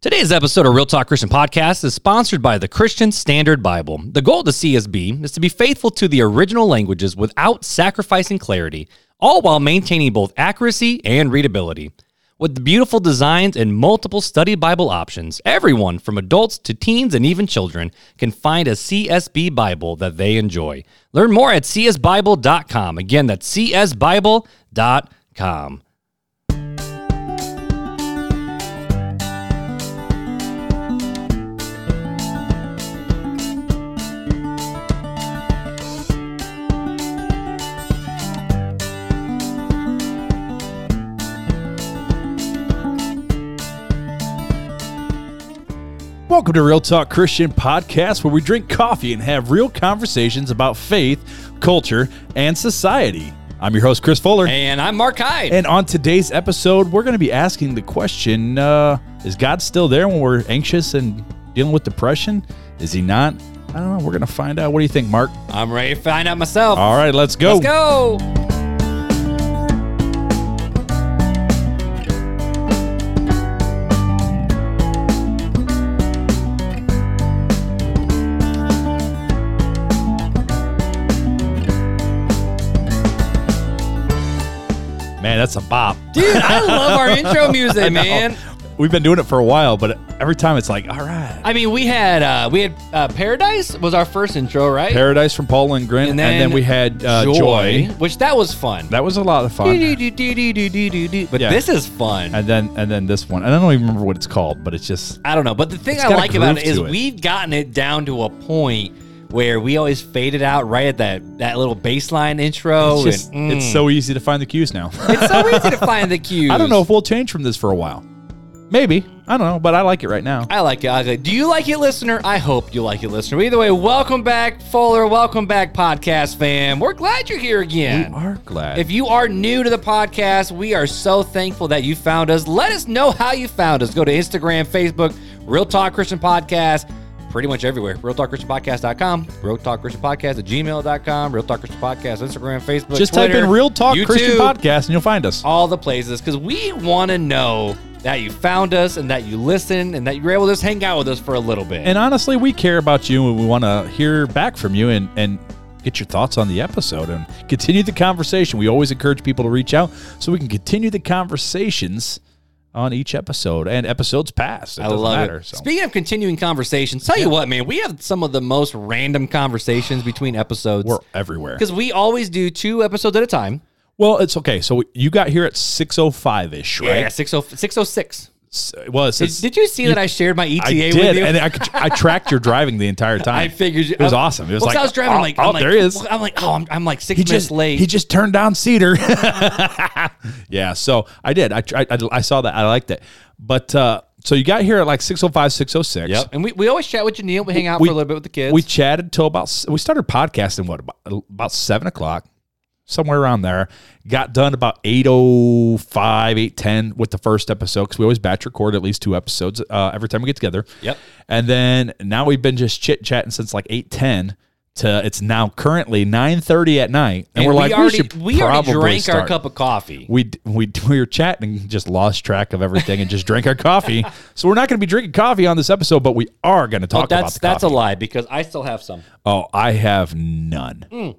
Today's episode of Real Talk Christian Podcast is sponsored by the Christian Standard Bible. The goal of the CSB is to be faithful to the original languages without sacrificing clarity, all while maintaining both accuracy and readability. With beautiful designs and multiple study Bible options, everyone from adults to teens and even children can find a CSB Bible that they enjoy. Learn more at csbible.com. Again, that's csbible.com. Welcome to Real Talk Christian Podcast, where we drink coffee and have real conversations about faith, culture, and society. I'm your host, Chris Fuller. And I'm Mark Hyde. And on today's episode, we're going to be asking the question uh, Is God still there when we're anxious and dealing with depression? Is he not? I don't know. We're going to find out. What do you think, Mark? I'm ready to find out myself. All right, let's go. Let's go. That's a bop. Dude, I love our intro music, man. We've been doing it for a while, but every time it's like, all right. I mean, we had uh, we had uh, Paradise was our first intro, right? Paradise from Paul Lindgren, and then, we had uh, Joy. which that was fun. That was a lot of fun. But Yeah. this is fun. And then and then this one. And I don't even remember what it's called, but it's just I don't know, but the thing I like about it is it. we've gotten it down to a point where we always faded out right at that that little baseline intro. it's just and, mm. it's so easy to find the cues now. it's so easy to find the cues. I don't know if we'll change from this for a while. Maybe. I don't know, but I like it right now. I like it. I like it. Do you like it, listener? I hope you like it, listener. Either way, welcome back, Fuller. Welcome back, podcast fam. We're glad you're here again. We are glad. If you are new to the podcast, we are so thankful that you found us. Let us know how you found us. Go to Instagram, Facebook, Real Talk Christian Podcast, pretty much everywhere. RealTalkChristianPodcast.com, Real Talk Christian Podcast at gmail.com, Real Talk Christian Podcast, Instagram, Facebook, Just Twitter, type in Real Talk YouTube, Christian Podcast and you'll find us. all the places because we want to know that you found us and that you listened and that you were able to just hang out with us for a little bit. And honestly, we care about you and we want to hear back from you and, and get your thoughts on the episode and continue the conversation. We always encourage people to reach out so we can continue the conversations on each episode and episodes past. It I doesn't love matter. it. So. Speaking of continuing conversations, tell you what, man, we have some of the most random conversations between episodes We're everywhere. because we always do two episodes at a time. Well, it's okay. So you got here at 605 ish, right? Yeah, oh, 60, 606. It Did, did you see that I shared my ETA I with you? and I, could- I tracked your driving the entire time. I figured you, it was awesome. It was well, like I was driving. Oh, like, oh, I'm like, there he is. I'm like, oh, I'm, I'm like six He minutes just late. he just turned down Cedar. yeah, so I did. I, tried, I I saw that. I liked it. But uh, so you got here at like 605, 606. Yep. And we, we always chat with Janelle. We hang out We- for a little bit with the kids. We chatted till about we started podcasting what about, about seven o'clock, somewhere around there. Got done about 805, 810 with the first episode because we always batch record at least two episodes uh, every time we get together. Yep. And then now we've been just chit chatting since like 810 to it's now currently 930 at night. And, we're we like, already, we should we already probably drank our cup of coffee. we we we were chatting and just lost track of everything and just drank our coffee. So we're not going to be drinking coffee on this episode, but we are going to Oh, talk about that's the that's a lie because I still have some. Oh, I have none. Mm.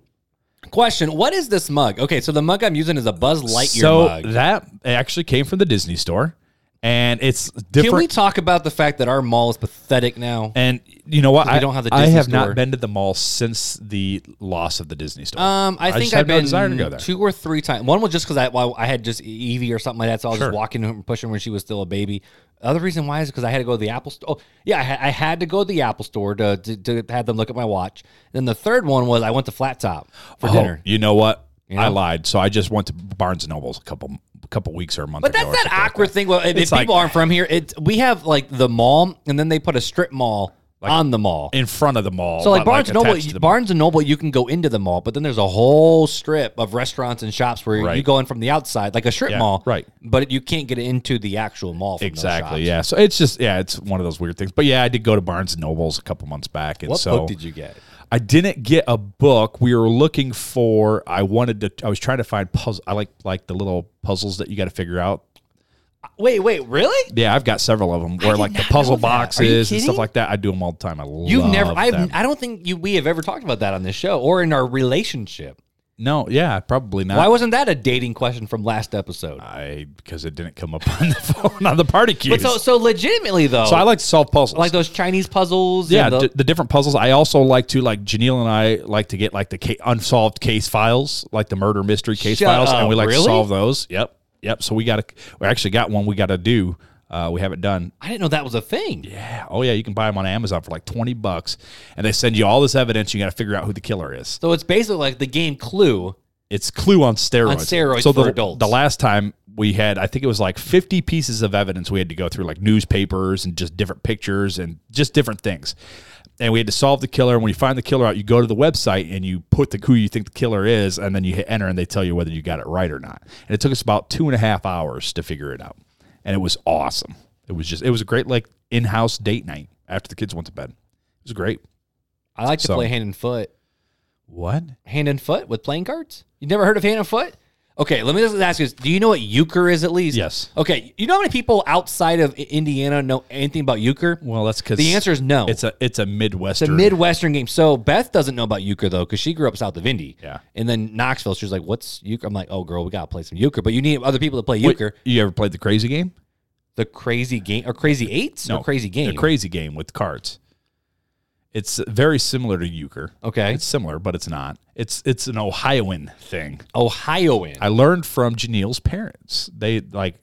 Question: What is this mug? Okay, so the mug I'm using is a Buzz Lightyear mug. so mug. that actually came from the Disney store, and it's different. Can we talk about the fact that our mall is pathetic now? and you know what? I don't have the I have store. not been to the mall since the loss of the Disney store. Um, I, think I've no been there. two or three times. One was just because I well, I had just Evie or something like that, so I was Sure. just walking her and pushing when she was still a baby. The other reason why is because I had to go to the Apple store. Oh, yeah, I, ha- I had to go to the Apple store to, to to have them look at my watch. Then the third one was I went to Flat Top for Oh, dinner. you know what? know? I lied. So I just went to Barnes and Nobles a couple couple weeks or a month But that's that something like awkward that. thing. Well, if, if like- people aren't from here, it we have like the mall, and then they put a strip mall on the mall. in front of the mall. So like Barnes and Noble, Barnes and Noble, you can go into the mall, but then there's a whole strip of restaurants and shops where you Right. go in from the outside, like a strip Yeah, mall, right. But you can't get into the actual mall. From those Exactly. Yeah. So it's just yeah, it's one of those weird things. But yeah, I did go to Barnes and Nobles a couple months back, and What so book did you get? I didn't get a book. We were looking for. I wanted to. I was trying to find puzzle. I like like the little puzzles that you got to figure out. Wait, wait, really? Yeah, I've got several of them where like the puzzle know that. Are you boxes and stuff like that. I do them all the time. I You've love never. I've. them. I don't think you. We have ever talked about that on this show or in our relationship. No, yeah, probably not. Why wasn't that a dating question from last episode? I because it didn't come up on the phone on the party But cues. so, so legitimately though, So I like to solve puzzles. like those Chinese puzzles. yeah, and the- d- the different puzzles. I also like to like Janelle and I like to get like the ca- unsolved case files, like the murder mystery case Shut files, and we like really? to solve those. Yep, yep. So we got to. We actually got one. We got to do. Uh, we haven't done. I didn't know that was a thing. Yeah. Oh yeah. You can buy them on Amazon for like twenty bucks, and they send you all this evidence. You got to figure out who the killer is. So it's basically like the game Clue. It's Clue on steroids. On steroids so for the, adults. the last time we had, I think it was like 50 pieces of evidence we had to go through, like newspapers and just different pictures and just different things. And we had to solve the killer. And when you find the killer out, you go to the website and you put the who you think the killer is, and then you hit enter, and they tell you whether you got it right or not. And it took us about two and a half hours to figure it out, and it was awesome. It was just, it was a great like in-house date night after the kids went to bed. It was great. I like to So- play hand and foot. What? Hand and foot with playing cards. You never heard of hand and foot? Okay, let me just ask you: this. Do you know what euchre is at least? Yes. Okay, you know how many people outside of I- Indiana know anything about euchre? Well, that's because The answer is no. It's a it's a It's midwestern. a Midwestern game. So Beth doesn't know about euchre though, because she grew up south of Indy. Yeah. And then Knoxville, she was like, "What's euchre?" I'm like, "Oh, girl, we gotta play some euchre." But you need other people to play Wait, euchre. you ever played the crazy game? The crazy game or crazy eights or crazy game? The crazy game with cards. It's very similar to euchre. Okay. It's similar, but it's not. It's it's an Ohioan thing. Ohioan. I learned from Janelle's parents. They like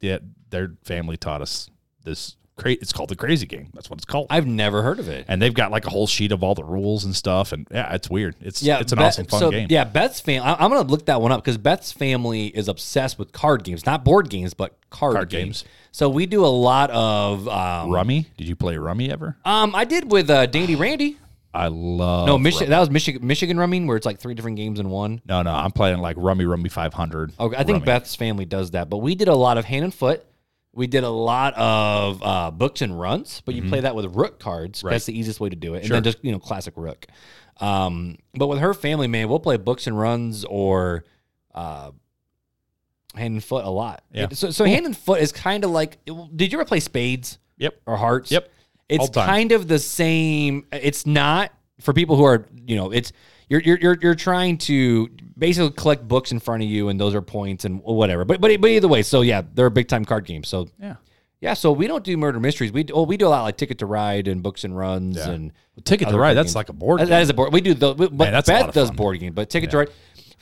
yeah, their family taught us this cra- it's called the crazy game. That's what it's called. I've never heard of it. and they've got like a whole sheet of all the rules and stuff and yeah, it's weird. It's Yeah, it's an Beth- awesome fun so, game. Yeah, Beth's family. I'm gonna look that one up because Beth's family is obsessed with card games, not board games, but card, Card games. games. So we do a lot of. Um, Rummy? Did you play Rummy ever? um, I did with uh, Dandy Randy. I love No, Michigan. That was Michigan. Michigan Rumming, where it's like three different games in one. No, no, I'm playing like Rummy Rummy 500. Okay, I think Rummy. Beth's family does that, but we did a lot of hand and foot. We did a lot of uh, books and runs, but you play that with rook cards. Mm-hmm. Right. That's the easiest way to do it, and Sure. then just you know classic rook. Um, but with her family, man, we'll play books and runs or uh, hand and foot a lot. Yeah. So, so hand and foot is kind of like. Did you ever play spades Yep. or hearts? Yep. It's All time. kind of the same. It's not for people who are you know it's you're you're you're, you're trying to basically collect books in front of you and those are points and whatever. But but but either way, so yeah, they're a big time card game. So Yeah. yeah, so we don't do murder mysteries. We well, we do a lot like Ticket to Ride and books and runs Yeah. and Ticket to Ride, that's games. like a board That- game. that is a board. We do the but Man, that's Beth does fun. board game, but Ticket to Ride.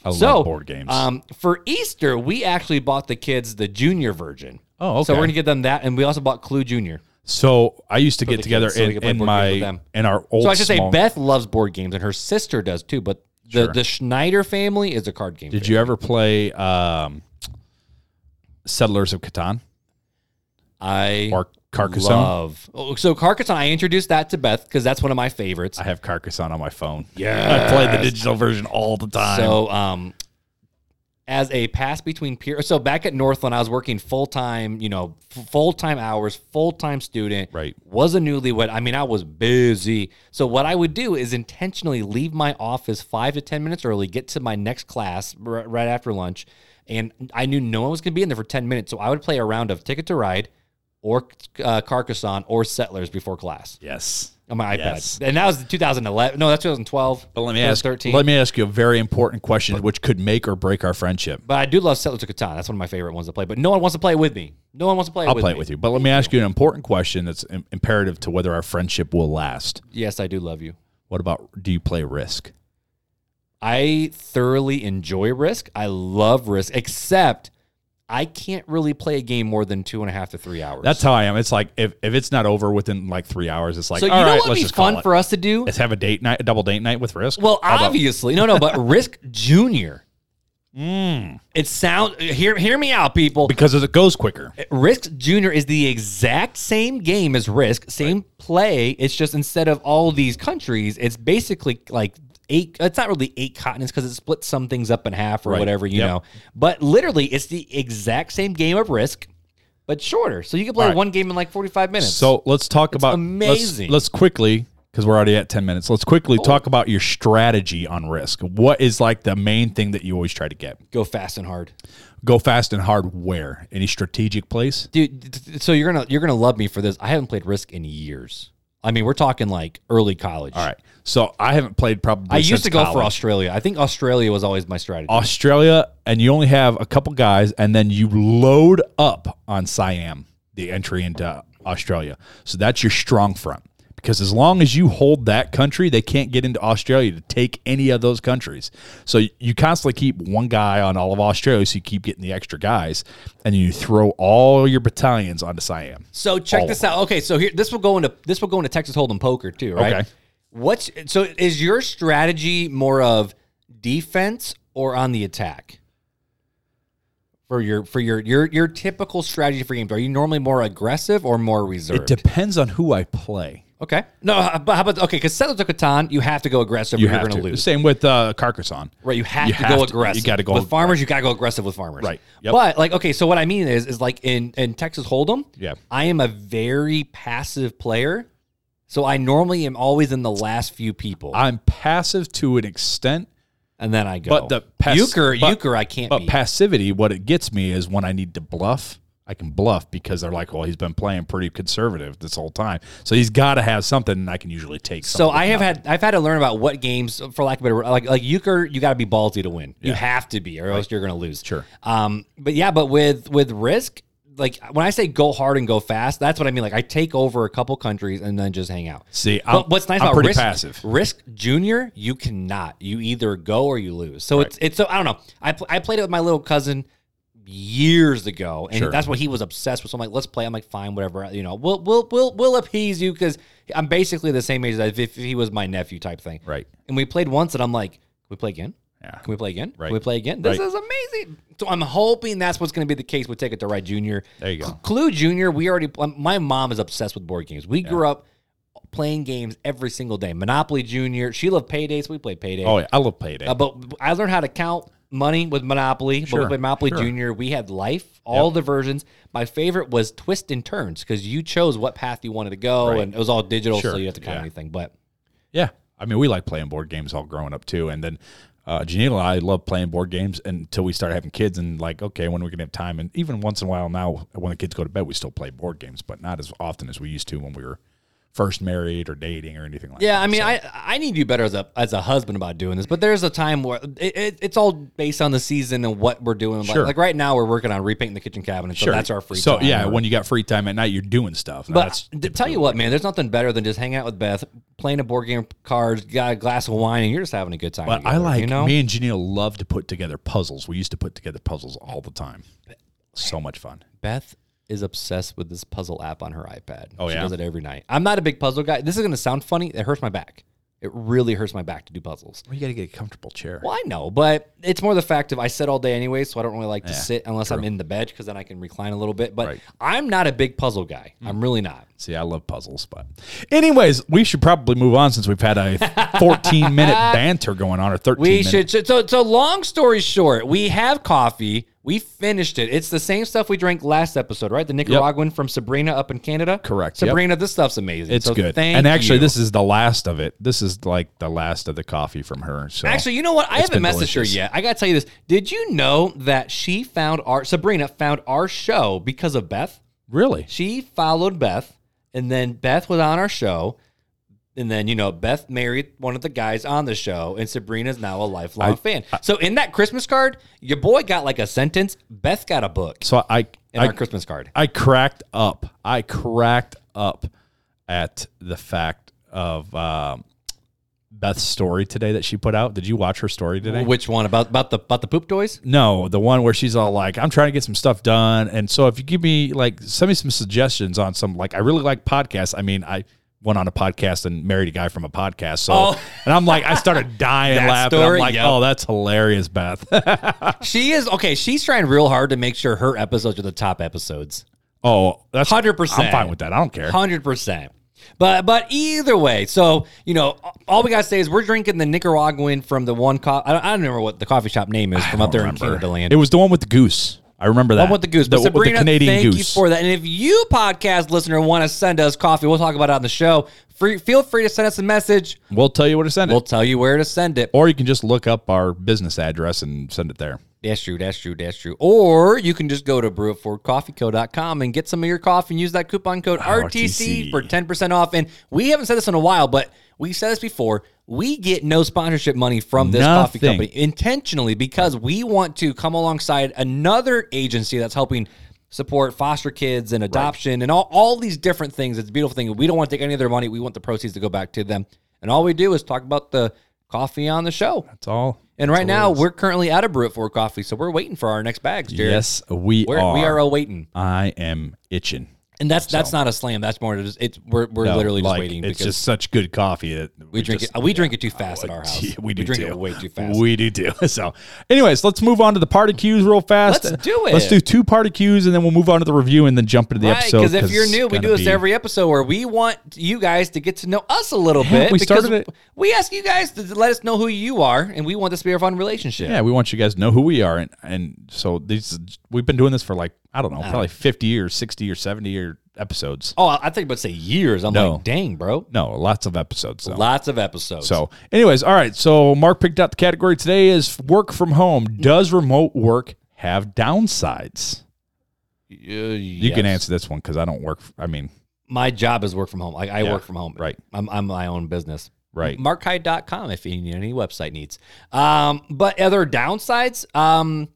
I love so, board games. Um, for Easter, we actually bought the kids the junior version. Oh, okay. So we're gonna get them that, and we also bought Clue Junior. So I used to get together kids so in, in board games with my in our old. So I should say Beth loves board games, and her sister does too. But the Sure. the Schneider family is a card game. Did you ever play um, Settlers of Catan I or Carcassonne? love. Oh, so Carcassonne, I introduced that to Beth because that's one of my favorites. I have Carcassonne on my phone. Yeah, I play the digital version all the time. So, um, as a pass between peers, so back at Northland, I was working full time, you know, full time hours, full time student. Right. Was a newlywed. I mean, I was busy. So what I would do is intentionally leave my office five to ten minutes early, get to my next class r- right after lunch, and I knew no one was going to be in there for ten minutes. So I would play a round of Ticket to Ride, or uh, Carcassonne, or Settlers before class yes. On my iPad. Yes. And that was 2011. No, that's 2012. But let me ask. 2013. Let me ask you a very important question, which could make or break our friendship. But I do love Settlers of Catan. That's one of my favorite ones to play. But no one wants to play it with me. No one wants to play it with me. I'll with play me. it with you. But let me ask you an important question that's im- imperative to whether our friendship will last. Yes, I do love you. What about do you play Risk? I thoroughly enjoy Risk. I love Risk, except I can't really play a game more than two and a half to three hours. That's how I am. It's like if, if it's not over within like three hours, it's like so. You all know right, what would let's be just fun for us to do? Let's have a date night, a double date night with Risk. Well, How about- obviously, no, no, but Risk Junior. Mm. It sound hear hear me out, people. because it goes quicker. Risk Junior is the exact same game as Risk, same play. It's just instead of all these countries, it's basically like eight. It's not really eight continents because it splits some things up in half or Right. whatever, you Yep. know. But literally, it's the exact same game of Risk, but shorter. So you can play right. one game in like forty five minutes. So let's talk about let's- amazing. Let's, quickly because we're already at 10 minutes. Let's quickly oh. talk about your strategy on risk. What is like the main thing that you always try to get? Go fast and hard. Go fast and hard where? Any strategic place? Dude, so you're gonna you're gonna love me for this. I haven't played Risk in years. I mean, we're talking like early college. All right. So I haven't played probably I used to go for. Australia. I think Australia was always my strategy. Australia, and you only have a couple guys, and then you load up on Siam, the entry into Australia. So that's your strong front. Because as long as you hold that country, they can't get into Australia to take any of those countries. So you constantly keep one guy on all of Australia, so you keep getting the extra guys, and you throw all your battalions onto Siam. So check All this out. Okay, so here this will go into this will go into Texas Hold'em poker too, right? Okay. What's so is your strategy more of defense or on the attack? For your for your your your typical strategy for games, are you normally more aggressive or more reserved? It depends on who I play. Okay, no, but how about okay? Because Settlers of Catan, you have to go aggressive, You or you're have going to. lose. Same with uh, Carcassonne. Right, you have You to have go to- aggressive. you gotta go- with farmers. You got to go aggressive with farmers. Right, yep. But like, okay, so what I mean is, is like in in Texas Hold'em, Yeah. I am a very passive player, so I normally am always in the last few people, I'm passive to an extent, and then I go. But the pass- euchre, but- euchre, I can't But beat. passivity, what it gets me is when I need to bluff, I can bluff because they're like, well, he's been playing pretty conservative this whole time. So he's got to have something, and I can usually take so. I have had I've had to learn about what games, for lack of a better, like like euchre, you got to be ballsy to win. You have to be, or else you're going to lose. Sure. Um, but yeah, but with with risk, like when I say go hard and go fast, that's what I mean. Like I take over a couple countries and then just hang out. See, what's nice I'm about pretty Risk, passive. Risk Junior, you cannot. You either go or you lose. So it's it's so I don't know. I pl- I played it with my little cousin years ago, and Sure. that's what he was obsessed with. So I'm like, let's play. I'm like, fine, whatever. You know, we'll we'll we'll we'll appease you because I'm basically the same age as if he was my nephew type thing. Right. And we played once, and I'm like, can we play again? Yeah. Can we play again? Right. Can we play again? This Right. is amazing. So I'm hoping that's what's going to be the case with Ticket to Ride Junior. There you go. Clue Junior, we already. My mom is obsessed with board games. We grew up playing games every single day. Monopoly Junior. She loved Paydays. We played Payday. Oh, yeah. I love Payday. Uh, but I learned how to count money with Monopoly. But Sure, we played Monopoly sure. Junior. We had Life, all the versions. My favorite was Twist and Turns because you chose what path you wanted to go, Right. and it was all digital, so Sure, you have to count yeah. anything. But yeah. I mean, we like playing board games all growing up, too. And then uh, Janelle and I love playing board games until we started having kids and like, okay, when are we going to have time? And even once in a while now, when the kids go to bed, we still play board games, but not as often as we used to when we were first married or dating or anything like Yeah, that. Yeah, I mean, So- I I need to do better as a as a husband about doing this, but there's a time where it, it, it's all based on the season and what we're doing. Like- Sure. Like, right now, we're working on repainting the kitchen cabinet, so that's our free so, time. yeah, Or- when you got free time at night, you're doing stuff. but That's to tell you what, man, there's nothing better than just hanging out with Beth, playing a board game, cards, got a glass of wine, and you're just having a good time. But I like you know. me and Janelle love to put together puzzles. We used to put together puzzles all the time. So much fun. Beth is obsessed with this puzzle app on her iPad. Oh, she yeah? does it every night. I'm not a big puzzle guy. This is going to sound funny. It hurts my back. It really hurts my back to do puzzles. Well, you got to get a comfortable chair. Well, I know, but it's more the fact of I sit all day anyway, so I don't really like to Yeah, sit unless I'm in the bed because then I can recline a little bit. But Right. I'm not a big puzzle guy. Hmm. I'm really not. See, I love puzzles, but anyways, we should probably move on since we've had a 14 minute banter going on or 13 We minutes. should. should- So, so long story short, we have coffee. We finished it. It's the same stuff we drank last episode, right? The Nicaraguan from Sabrina up in Canada. Correct, yep. Sabrina, this stuff's amazing. It's So good. Thank And actually, you. this is the last of it. This is like the last of the coffee from her. So Actually, you know what? I haven't been messaged her delicious. yet. I got to tell you this. Did you know that she found our Sabrina found our show because of Beth? really? She followed Beth, and then Beth was on our show. And then, you know, Beth married one of the guys on the show, and Sabrina's now a lifelong I- fan. so in that Christmas card, your boy got like a sentence. Beth got a book So I, in I, our Christmas card. I cracked up. I cracked up at the fact of um, Beth's story today that she put out. Did you watch her story today? Which one about about the about the poop toys? No, the one where she's all like, "I'm trying to get some stuff done," and so if you give me like, send me some suggestions on some like, I really like podcasts. I mean, I went on a podcast and married a guy from a podcast, so Oh. and I'm like, I started dying laughing. story? I'm like, Yep. oh, that's hilarious, Beth. She is okay. She's trying real hard to make sure her episodes are the top episodes. oh, that's 100%. I'm fine with that. I don't care. Hundred percent. But but either way, so you know, all we gotta say is we're drinking the Nicaraguan from the one. Co- I, don't, I don't remember what the coffee shop name is from up there in Remember. Canada land. It was the one with the goose. I I remember that. One with the goose. The, But with the Sabrina, Canadian thank you goose. for that. And if you, podcast listener, want to send us coffee, we'll talk about it on the show. Free, feel free to send us a message. we'll tell you where to send it. We'll tell you where to send it. Or you can just look up our business address and send it there. That's true. That's true. That's true. Or you can just go to brewitforwardcoffeeco.com and get some of your coffee and use that coupon code RTC RTC. for 10% off. And we haven't said this in a while, but we said this before. We get no sponsorship money from this coffee company intentionally because we want to come alongside another agency that's helping support foster kids and adoption and all, all these different things. It's a beautiful thing. We don't want to take any of their money. We want the proceeds to go back to them. And all we do is talk about the coffee on the show. That's all. And right now, we're currently out of Brew It For Coffee, so we're waiting for our next bags, Jared. Yes, we we're, are. we are awaiting, I am itching. And that's that's not a slam. That's more just it's we're we're No, literally just like, waiting It's because just such good coffee that we drink just- it. We drink it too fast uh, at our house. Yeah, we do drink too. it way too fast. We do too. So, anyways, let's move on to the party cues real fast. Let's do it. Let's it. do two party cues, and then we'll move on to the review, and then jump into the Right, episode. because if you're it's new, we gonna do this be- every episode where we want you guys to get to know us a little bit. we because started it- We ask you guys to let us know who you are, and we want this to be a fun relationship. Yeah, we want you guys to know who we are, and and so these we've been doing this for like I don't know, probably 50 or 60 or 70 or episodes. Oh, I think about say years. I'm No. like, dang, bro. No, lots of episodes. So. Lots of episodes. So, anyways, all right. So, Mark picked out the category today is work from home. Does remote work have downsides? You can answer this one because I don't work. I mean, My job is work from home. I, I Yeah, work from home. right. I'm, I'm my own business. Right. Markhyde.com if you need any website needs. Um, but other downsides, um,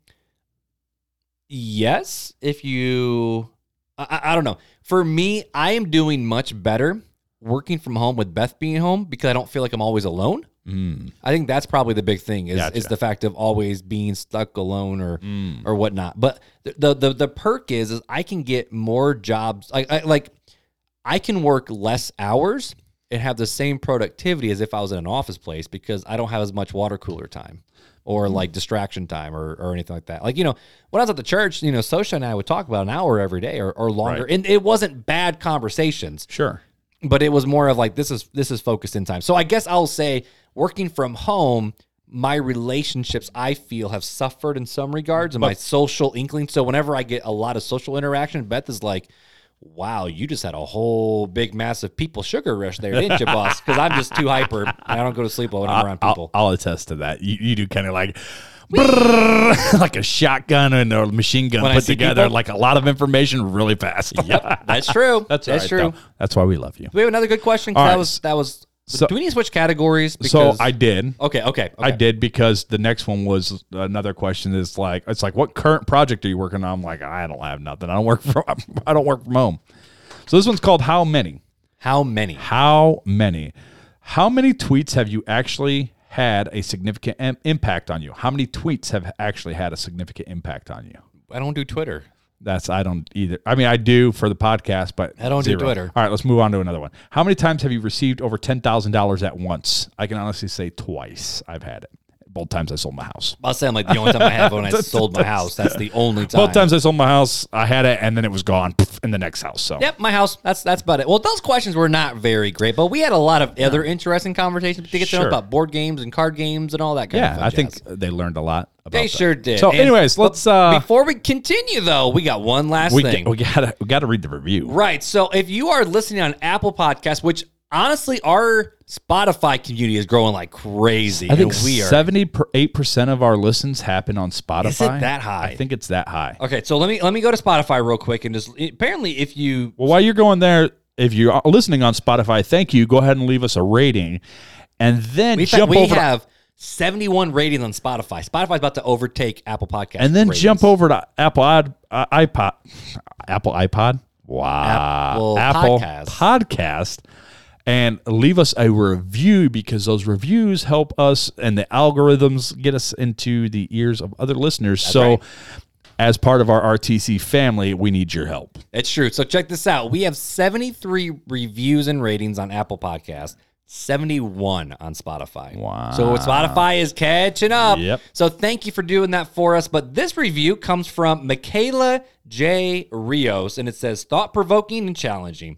yes, if you, I, I- don't know. For me, I am doing much better working from home with Beth being home because I don't feel like I'm always alone. mm, I think that's probably the big thing is, Gotcha. is the fact of always being stuck alone or mm. or whatnot. But the the the, the perk is is I can get more jobs. Like I, like I can work less hours and have the same productivity as if I was in an office place because I don't have as much water cooler time or mm-hmm. like distraction time or, or anything like that. Like, you know, when I was at the church, you know, Sosha and I would talk about an hour every day or, or longer. Right. And it wasn't bad conversations sure. but it was more of like this is this is focused in time. So I guess I'll say working from home, my relationships I feel have suffered in some regards and my social inkling. So whenever I get a lot of social interaction, Beth is like, "Wow, you just had a whole big massive people sugar rush there, didn't you, boss?" Because I'm just too hyper. I don't go to sleep when I'm around I'll, people. I'll attest to that. You, you do kind of like. brrrr, like a shotgun and a machine gun When put together, people- like a lot of information really fast. yep, that's true. that's that's all true. though. That's why we love you. Do we have another good question. That right. was that was. So- do we need to switch categories? So Because- I did. okay, okay, I did because the next one was another question. Is like it's like what current project are you working on? I'm like I don't have nothing. I don't work from I don't work from home. So this one's called How Many. How many? How many? How many tweets have you actually had a significant im- impact on you? How many tweets have actually had a significant impact on you? I don't do Twitter. That's I don't either. I mean, I do for the podcast, but I don't do. Twitter. All right, let's move on to another one. How many times have you received over ten thousand dollars at once? I can honestly say twice. I've had it. Both times I sold my house. I'll say I'm like the only time I have when I sold my house. That's the only time. Both times I sold my house, I had it, and then it was gone in the next house. So Yep, my house. That's that's about it. Well, those questions were not very great, but we had a lot of other interesting conversations to get to know about board games and card games and all that kind of yeah, fun I think they learned a lot. About they that. sure did. So, And- anyways, let's. uh before we continue though, we got one last we, thing. we gotta we gotta read the review. right. So if you are listening on Apple Podcasts, which honestly our Spotify community is growing like crazy, I think we are seventy eight percent of our listens happen on Spotify. Is it that high? I think it's that high. Okay, so let me let me go to Spotify real quick and just apparently if you Well, while you're going there, if you're listening on Spotify, thank you. Go ahead and leave us a rating, and then we, jump we over. to- have 71 ratings on Spotify. Spotify's about to overtake Apple Podcasts. and then ratings. jump over to Apple iP- uh, iPod, Apple iPod. Wow, Apple Podcast. Podcast, and leave us a review because those reviews help us and the algorithms get us into the ears of other listeners. so. right. As part of our RTC family, we need your help. It's true. So check this out. We have 73 reviews and ratings on Apple Podcasts, 71 on Spotify. Wow. So Spotify is catching up. Yep. So thank you for doing that for us. But this review comes from Michaela J. Rios, and it says thought provoking and challenging.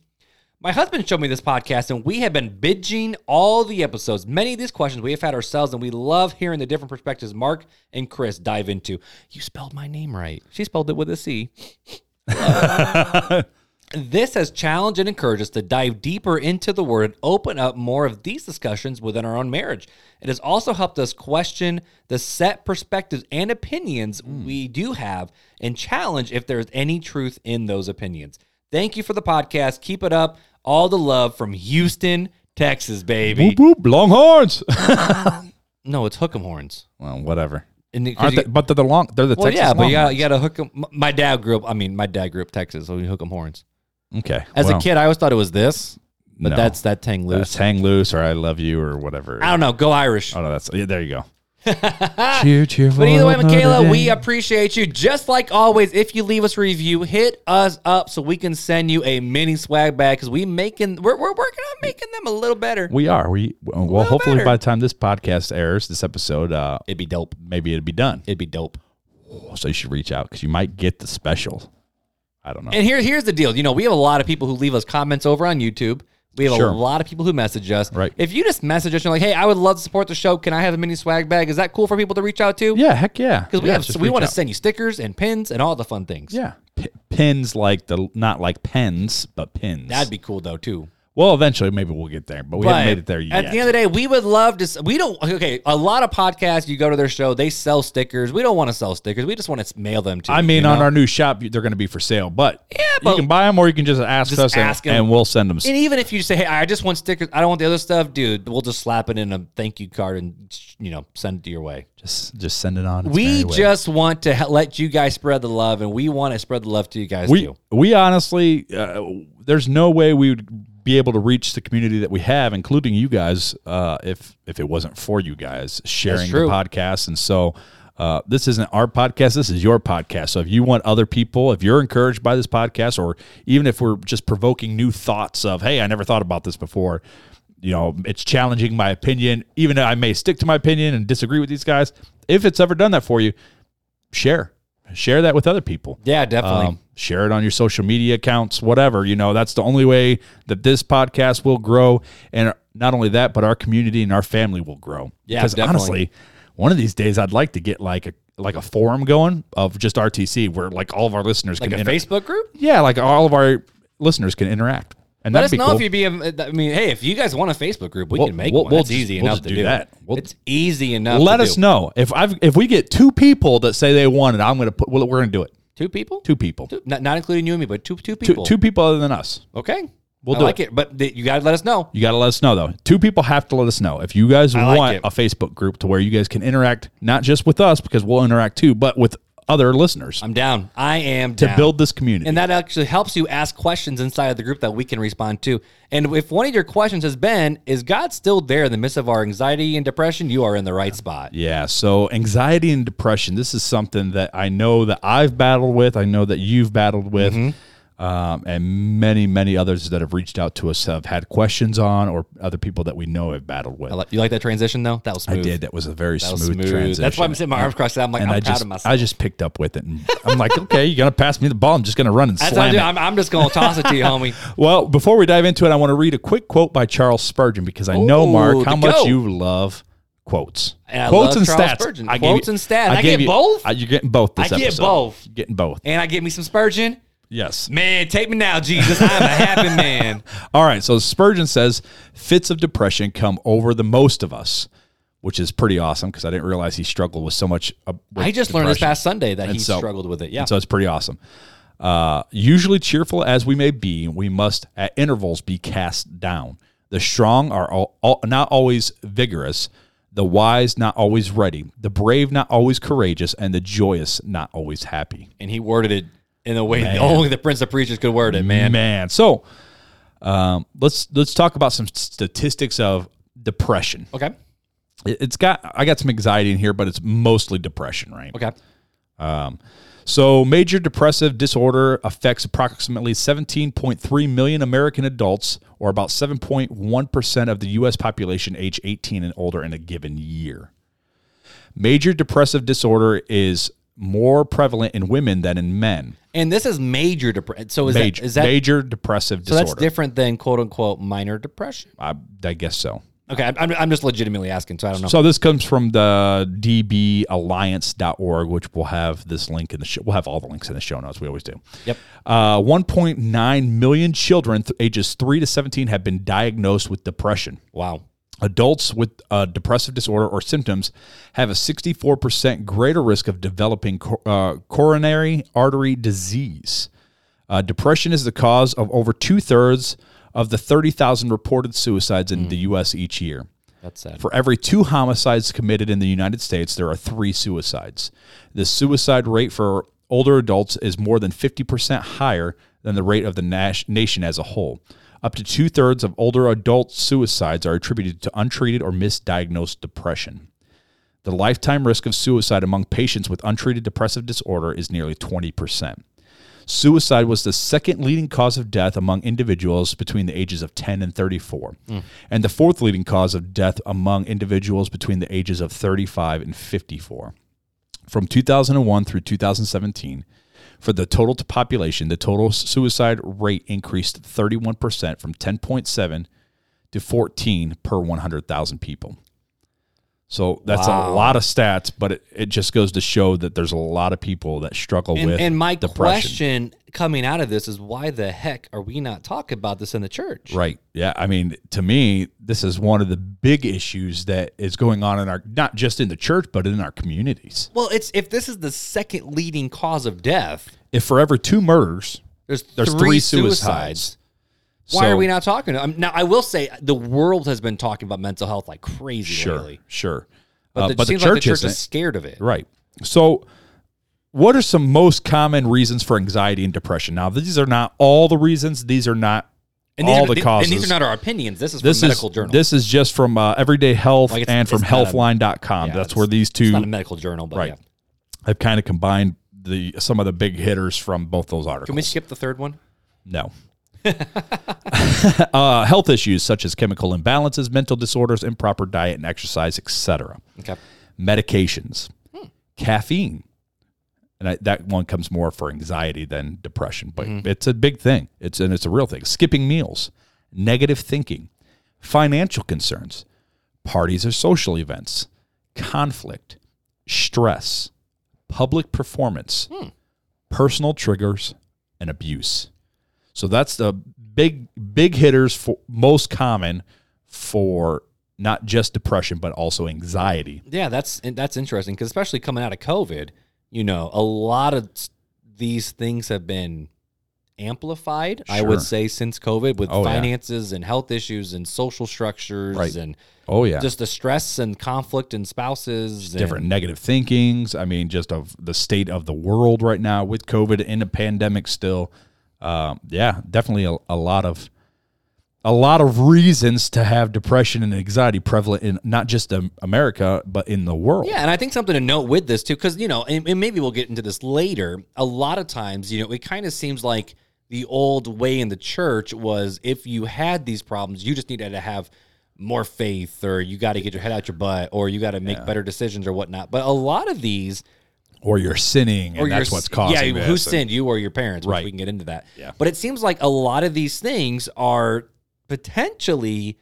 My husband showed me this podcast, and we have been binging all the episodes. Many of these questions we have had ourselves, and we love hearing the different perspectives Mark and Chris dive into. You spelled my name right. She spelled it with a C. This has challenged and encouraged us to dive deeper into the word and open up more of these discussions within our own marriage. It has also helped us question the set perspectives and opinions hmm. we do have and challenge if there's any truth in those opinions. Thank you for the podcast. Keep it up. All the love from Houston, Texas, baby. Whoop, whoop, Longhorns. Um, no, it's hook'em horns. well, whatever. And the- Aren't you- they, but they're the long. They're the well, Texas yeah, but you got Longhorns. you got to hook 'em- My dad grew up. I mean, my dad grew up Texas, so we hook 'em horns. Okay. As well, a kid, I always thought it was this, but no. that's that tang loose. That's hang loose or I love you or whatever. I don't know. Go Irish. Oh no, that's yeah, there you go. cheer, cheer. But either way, Michaela, we appreciate you. Just like always, if you leave us a review, hit us up so we can send you a mini swag bag because we making we're, we're working on making them a little better. we are. We well, hopefully better. by the time this podcast airs, this episode, uh, It'd be dope. maybe it'd be done. It'd be dope. So you should reach out because you might get the special. I don't know. And here, here's the deal. You know, we have a lot of people who leave us comments over on YouTube. We have Sure. a lot of people who message us. Right. If you just message us, you're like, "Hey, I would love to support the show. Can I have a mini swag bag?" Is that cool for people to reach out to? yeah, heck yeah. Because we Yeah, have just we want to send you stickers and pins and all the fun things. Yeah, P- pins like the not like pens, but pins. That'd be cool though too. Well. Eventually, maybe we'll get there, but we haven't made it there yet. At the end of the day, we would love to. We don't. Okay, a lot of podcasts. You go to their show, they sell stickers. We don't want to sell stickers. We just want to mail them to. You. I you, mean, you on know? our new shop, they're going to be for sale, but Yeah, but- you can buy them or you can just ask Just us and- and, we'll send them. And even if you say, "Hey, I just want stickers. I don't want the other stuff," dude, we'll just slap it in a thank you card and you know send it to your way. Just just send it on. its we just want to let you guys spread the love, and we want to spread the love to you guys we too. we honestly uh, there's no way we would be able to reach the community that we have, including you guys, uh, if if it wasn't for you guys sharing the podcast. And so. Uh, this isn't our podcast. This is your podcast. So if you want other people, if you're encouraged by this podcast, or even if we're just provoking new thoughts of, hey, I never thought about this before, you know, it's challenging my opinion. Even though I may stick to my opinion and disagree with these guys, if it's ever done that for you, share, share that with other people. Yeah, definitely. Um, share it on your social media accounts, whatever. You know, that's the only way that this podcast will grow. And not only that, but our community and our family will grow. Yeah, because definitely. honestly, one of these days I'd like to get like a like a forum going of just RTC where like all of our listeners like a can inter- Facebook group. Yeah, like all of our listeners can interact. And Let us know cool. if you'd be. I mean, hey, if you guys want a Facebook group, we We'll- can make we'll- one. we'll It's just- easy enough to do do. that. It's easy enough. Let to us do. know if I've if we get two people that say they want it. I'm gonna put. We're gonna do it. Two people. Two people. Two- not, not including you and me, but two two Two, people. two people other than us. Okay. We'll I do like it, but th- you got to let us know. You got to let us know though. Two people have to let us know if you guys I want it. a Facebook group to where you guys can interact not just with us because we'll interact too, but with other listeners I'm down. I am to down. build this community. And that actually helps you ask questions inside of the group that we can respond to. And if one of your questions has been, is God still there in the midst of our anxiety and depression? You are in the right spot. yeah. So anxiety and depression. This is something that I know that I've battled with. I know that you've battled with. Mm-hmm. Um, and many, many others that have reached out to us have had questions on, or other people that we know have battled with. I like- You like that transition though? That was smooth. I did. That was a very was smooth, smooth. transition. That's why I'm sitting my arms crossed. I'm like, and I'm I proud just, of myself. I just picked up with it, and I'm like, okay, you're gonna pass me the ball. I'm just gonna run and That's what I slam do. it. I'm, I'm just going to toss it to you, homie. Well, before we dive into it, I want to read a quick quote by Charles Spurgeon because I know, Mark, how much you love quotes. And quotes and Charles stats. Spurgeon. I Quotes you- and stats. I gave get you- both? uh, you're getting both this I get episode. both. You're getting both. And I get me some Spurgeon. Yes. Man, take me now, Jesus. I'm a happy man. All right. So Spurgeon says fits of depression come over the most of us, which is pretty awesome because I didn't realize he struggled with so much. Uh, with I just learned this past Sunday that And he so- struggled with it. Yeah. So it's pretty awesome. Uh, usually cheerful as we may be, we must at intervals be cast down. The strong are all, all, not always vigorous, the wise not always ready, the brave not always courageous, and the joyous not always happy. and he worded it in a way only the Prince of Preachers could word it, man. Man, so um, let's let's talk about some statistics of depression. Okay. It- It's got I got some anxiety in here, but it's mostly depression, right? Okay. So, major depressive disorder affects approximately 17.3 million American adults, or about 7.1% of the U.S. population age 18 and older in a given year. Major depressive disorder is more prevalent in women than in men. And this is major depression. So is Major, that is that major depressive so disorder. that's different than quote unquote minor depression? I, I guess so. Okay, I'm, I'm- I'm just legitimately asking, so I don't know. So this comes from the dbsalliance.org, which we'll have this link in the show. We'll have all the links in the show notes. We always do. Yep. Uh, 1.9 million children th- ages 3 to 17 have been diagnosed with depression. wow. Adults with uh, depressive disorder or symptoms have a 64% greater risk of developing cor- uh, coronary artery disease. Uh, depression is the cause of over two thirds of the 30,000 reported suicides in the U.S. each year. That's sad. For every two homicides committed in the United States, there are three suicides. The suicide rate for older adults is more than 50% higher than the rate of the nas- nation as a whole. Up to two thirds of older adult suicides are attributed to untreated or misdiagnosed depression. The lifetime risk of suicide among patients with untreated depressive disorder is nearly 20%. Suicide was the second leading cause of death among individuals between the ages of 10 and 34, hmm. and the fourth leading cause of death among individuals between the ages of 35 and 54. From 2001 through 2017, for the total to population, the total suicide rate increased 31% from 10.7 to 14 per 100,000 people. So that's Wow. a lot of stats, but it, it just goes to show that there's a lot of people that struggle And, with and my depression. question coming out of this is why the heck are we not talking about this in the church? Right. Yeah. I mean, to me, this is one of the big issues that is going on in our, not just in the church, but in our communities. Well, it's if this is the second leading cause of death, If for every two murders, there's, there's three, three suicides. suicides. Why So- are we not talking? Um, now, I will say the world has been talking about mental health like crazy Sure. lately, Sure. but, Uh, it but the church, like the church isn't. scared of it. Right. So, what are some most common reasons for anxiety and depression? Now, these are not all the reasons. These are not And these all are, the th- causes. And these are not our opinions. This is this from medical is journal. this is just from uh, Everyday Health Like, and from it's not a- Healthline.com. Yeah, That's where these it's two not a medical journal, but Right. yeah. I've kind of combined the some of the big hitters from both those articles. Can we skip the third one? No. uh, health issues such as chemical imbalances, mental disorders, improper diet and exercise, etc. Okay. Medications, hmm. caffeine, and I, that one comes more for anxiety than depression, but mm-hmm. it's a big thing. It's and it's a real thing. Skipping meals, negative thinking, financial concerns, parties or social events, conflict, stress, public performance, hmm. personal triggers, and abuse. So that's the big big hitters for most common for not just depression but also anxiety. Yeah, that's that's interesting because especially coming out of COVID, you know, a lot of these things have been amplified. I would say since COVID with Oh, yeah. finances and health issues and social structures Right. and Oh yeah. just the stress and conflict and spouses. different negative thinkings. I mean, just of the state of the world right now with COVID in a pandemic still. Um, yeah, definitely a, a lot of a lot of reasons to have depression and anxiety prevalent in not just America but in the world. Yeah, and I think something to note with this too, because you know, and, and maybe we'll get into this later. A lot of times, you know, it kind of seems like the old way in the church was if you had these problems, you just needed to have more faith, or you got to get your head out your butt, or you got to make better decisions or whatnot. But a lot of these, Or you're sinning, and or that's what's causing yeah, this. who and- sinned, you or your parents? Which Right. we can get into that. Yeah. But it seems like a lot of these things are potentially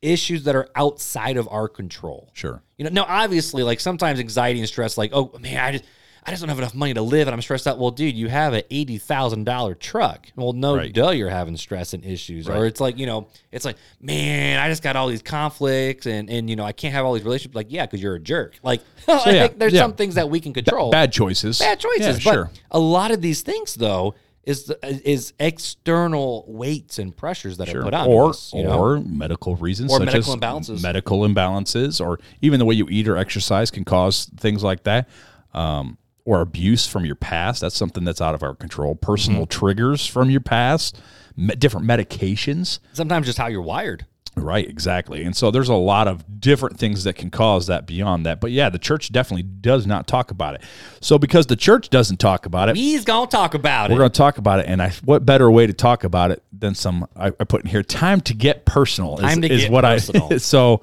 issues that are outside of our control. Sure. You know, now obviously, like sometimes anxiety and stress, like, oh man, I just I just don't have enough money to live and I'm stressed out. Well, dude, you have an eighty thousand dollar truck. Well, no Right. duh, you're having stress and issues. Or it's like, you know, it's like, man, I just got all these conflicts and and you know, I can't have all these relationships. Like, yeah, because you're a jerk. Like, like, yeah, there's yeah. some things that we can control. Bad choices. Bad choices. Yeah, but sure. a lot of these things though is the, is external weights and pressures that are put on or us, you know? or medical reasons Or such medical as imbalances. medical imbalances or even the way you eat or exercise can cause things like that um, or abuse from your past that's something that's out of our control personal Mm-hmm. triggers from your past me- different medications sometimes just how you're wired. right exactly and so there's a lot of different things that can cause that beyond that but yeah the church definitely does not talk about it so because the church doesn't talk about it He's gonna talk about it. we're going to talk about it, and I what better way to talk about it than some I, I put in here time to get personal is, Time to is get what personal. I so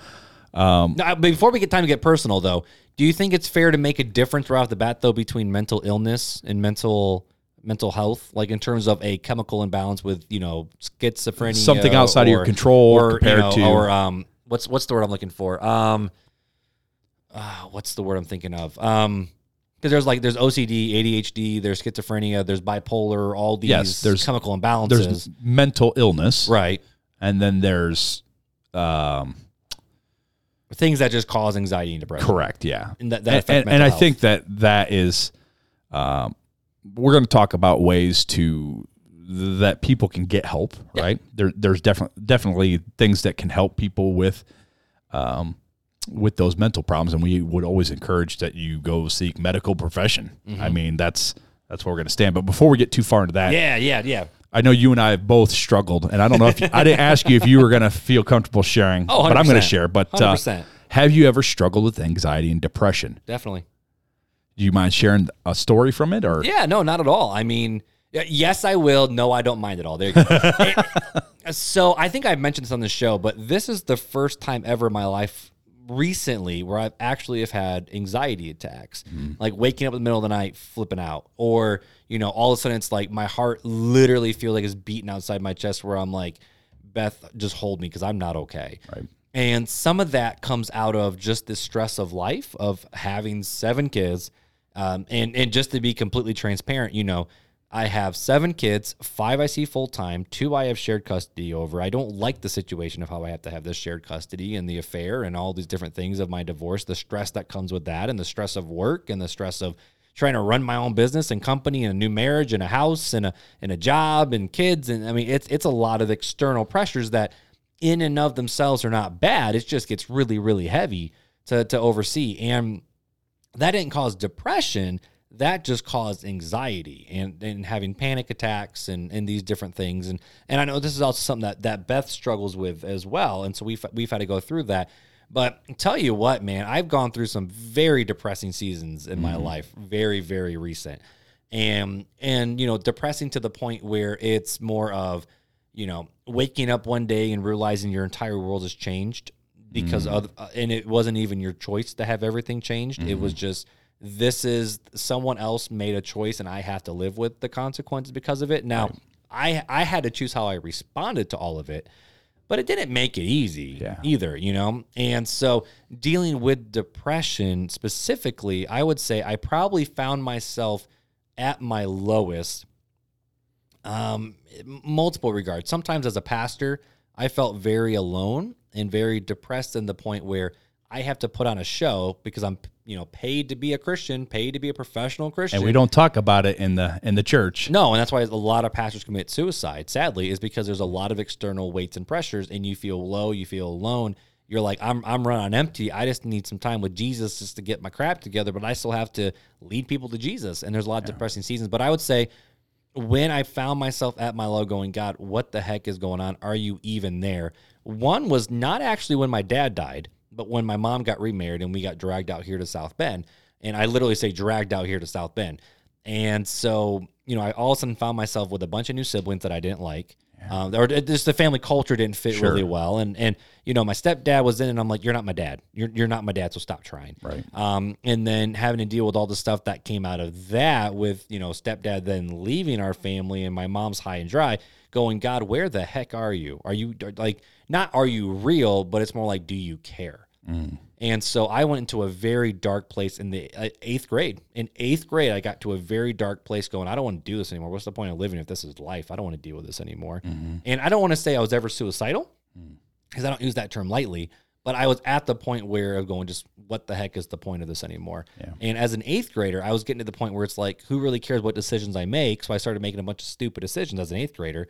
Now, before we get time to get personal, though, Do you think it's fair to make a difference right off the bat though between mental illness and mental mental health, like in terms of a chemical imbalance with you know schizophrenia, Something outside of your control or compared you know, to- or um, what's what's the word I'm looking for? Um, uh, what's the word I'm thinking of? Um, because there's like there's OCD, ADHD, there's schizophrenia, there's bipolar, all these Yes, there's- chemical imbalances, There's mental illness, right? and then there's um, Things that just cause anxiety and depression. correct, yeah. And that, that and, and, and I think that that is, um, we're going to talk about ways to that people can get help. Yeah. Right there, there's definitely definitely things that can help people with, um, with those mental problems, and we would always encourage that you go seek medical profession. Mm-hmm. I mean, that's that's where we're going to stand. But before we get too far into that, yeah, yeah, yeah. I know you and I have both struggled, and I don't know if I didn't ask you if you were going to feel comfortable sharing, Oh, but I'm going to share. But uh, 100%. have you ever struggled with anxiety and depression? Definitely. Do you mind sharing a story from it, or Yeah, no, not at all. I mean, yes, I will. No, I don't mind at all. There you go. So I think I've mentioned this on the show, but this is the first time ever in my life recently where I've actually have had anxiety attacks, like waking up in the middle of the night, flipping out, or you know, all of a sudden it's like my heart literally feel like it's beating outside my chest, where I'm like, Beth, just hold me because I'm not okay. Right. And some of that comes out of just the stress of life of having seven kids. Um, and, and just to be completely transparent, you know, I have seven kids, five I see full time, two I have shared custody over. I don't like the situation of how I have to have this shared custody and the affair and all these different things of my divorce, the stress that comes with that, and the stress of work and the stress of trying to run my own business and company and a new marriage and a house and a and a job and kids. And I mean it's it's a lot of external pressures that in and of themselves are not bad. It just gets really, really heavy to to oversee. And that didn't cause depression. That just caused anxiety and, and having panic attacks and, and these different things. And and I know this is also something that, that Beth struggles with as well. And so we've we've had to go through that. But tell you what, man, I've gone through some very depressing seasons in my mm-hmm. life, very, very recent. And and you know, depressing to the point where it's more of, you know, waking up one day and realizing your entire world has changed because mm. of uh, and it wasn't even your choice to have everything changed. It was mm-hmm. just this is someone else made a choice and I have to live with the consequences because of it. Now, I I had to choose how I responded to all of it, but it didn't make it easy Yeah. either, you know? And so dealing with depression specifically, I would say I probably found myself at my lowest um multiple regards. Sometimes as a pastor, I felt very alone and very depressed in the point where I have to put on a show because I'm, you know, paid to be a Christian, paid to be a professional Christian. and we don't talk about it in the in the church? No, and that's why a lot of pastors commit suicide, sadly, is because there's a lot of external weights and pressures and you feel low, you feel alone. You're like, I'm I'm running on empty. I just need some time with Jesus just to get my crap together, but I still have to lead people to Jesus. And there's a lot of depressing seasons. But I would say when I found myself at my low going, God, what the heck is going on? Are you even there? One was not actually when my dad died, but when my mom got remarried and we got dragged out here to South Bend. And I literally say dragged out here to South Bend. And so, you know, I all of a sudden found myself with a bunch of new siblings that I didn't like. Um, or just the family culture didn't fit Sure. really well. And, and, you know, my stepdad was in and I'm like, you're not my dad. You're, you're not my dad. So stop trying. Right. Um, and then having to deal with all the stuff that came out of that with, you know, stepdad then leaving our family and my mom's high and dry going, God, where the heck are you? Are you like, not are you real, but it's more like, do you care? Mm. And so I went into a very dark place in the uh, eighth grade. In eighth grade, I got to a very dark place going, I don't want to do this anymore. What's the point of living if this is life? I don't want to deal with this anymore. Mm-hmm. And I don't want to say I was ever suicidal mm. because I don't use that term lightly. But I was at the point where I was going, just what the heck is the point of this anymore? Yeah. And as an eighth grader, I was getting to the point where it's like, who really cares what decisions I make? So I started making a bunch of stupid decisions as an eighth grader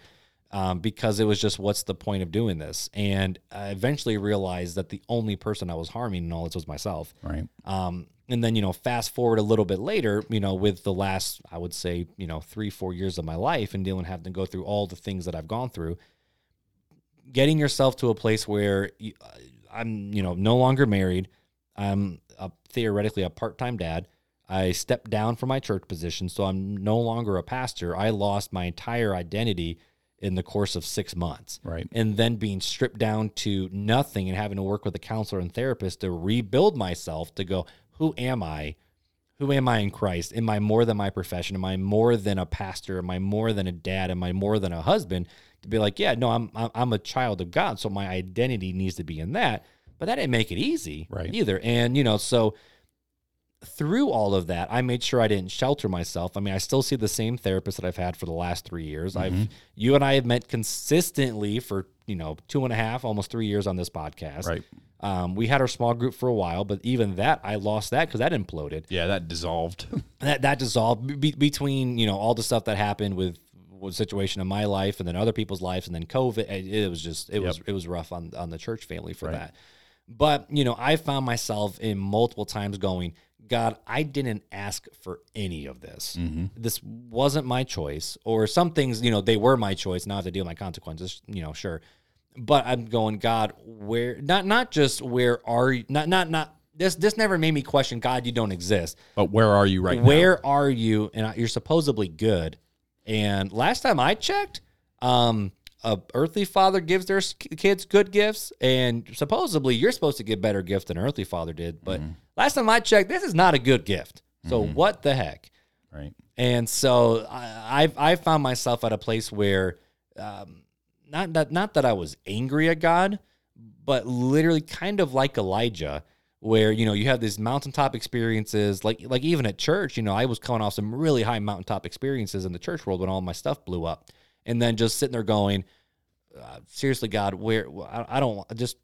um, because it was just, what's the point of doing this? And I eventually realized that the only person I was harming in all this was myself. Right. Um, and then, you know, fast forward a little bit later, you know, with the last, I would say, you know, three, four years of my life and dealing, having to go through all the things that I've gone through, getting yourself to a place where you, uh, I'm, you know, no longer married. I'm a, theoretically a part time dad. I stepped down from my church position, so I'm no longer a pastor. I lost my entire identity in the course of six months Right. and then being stripped down to nothing and having to work with a counselor and therapist to rebuild myself to go who am I? Who am I in Christ? Am I more than my profession? Am I more than a pastor? Am I more than a dad? Am I more than a husband? To be like, yeah, no, I'm I'm a child of God, so my identity needs to be in that. But that didn't make it easy, Right. Either, and you know, so through all of that, I made sure I didn't shelter myself. I mean, I still see the same therapist that I've had for the last three years. I've you and I have met consistently for you know two and a half, almost three years on this podcast. Right. Um, we had our small group for a while, but even that, I lost that because that imploded. Yeah, that dissolved. That that dissolved be- between you know all the stuff that happened with situation in my life and then other people's lives and then COVID. It, it was just it was it was rough on on the church family for that. But you know, I found myself in multiple times going, God, I didn't ask for any of this. This wasn't my choice, or some things, you know, they were my choice. Now I have to deal with my consequences. You know, sure, but I'm going, God, where? Not not just where are you? Not not not. This this never made me question God. You don't exist. but where are you right now? Where are you? And you're supposedly good. And last time I checked, um, a earthly father gives their kids good gifts, and supposedly you're supposed to get better gift than an earthly father did. But last time I checked, this is not a good gift. So what the heck? Right. And so I, I've I found myself at a place where, um, not that not that I was angry at God, but literally kind of like Elijah, where you know you have these mountaintop experiences, like like even at church, you know I was coming off some really high mountaintop experiences in the church world when all my stuff blew up, and then just sitting there going, uh, seriously, God, where I, I don't just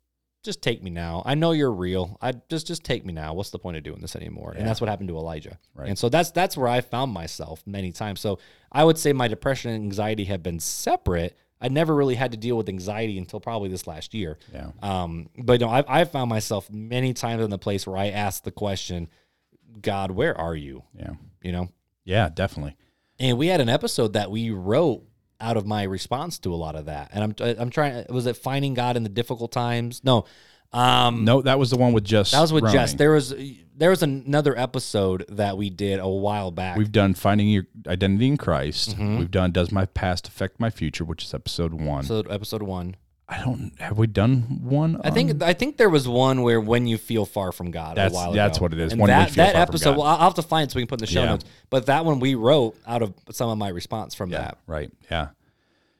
just take me now. I know you're real. I just just take me now. What's the point of doing this anymore? And that's what happened to Elijah. Right. And so that's that's where I found myself many times. So I would say my depression and anxiety have been separate. I never really had to deal with anxiety until probably this last year. Yeah. Um, but no, I've, I've found myself many times in the place where I ask the question, God, where are you? Yeah. You know, Yeah, definitely. and we had an episode that we wrote out of my response to a lot of that. And I'm I'm trying. Was it finding God in the difficult times? No. Um, No, that was the one with Jess. that was with. Jess. There was there was another episode that we did a while back. We've done finding your identity in Christ. Mm-hmm. We've done does my past affect my future, which is episode one. so episode one. I don't have we done one. I think I think there was one where when you feel far from God That's- a while that's ago. what it is, And when that that episode, well, I'll have to find it so we can put in the show Yeah. notes. But that one we wrote out of some of my response from yeah, that. right. Yeah,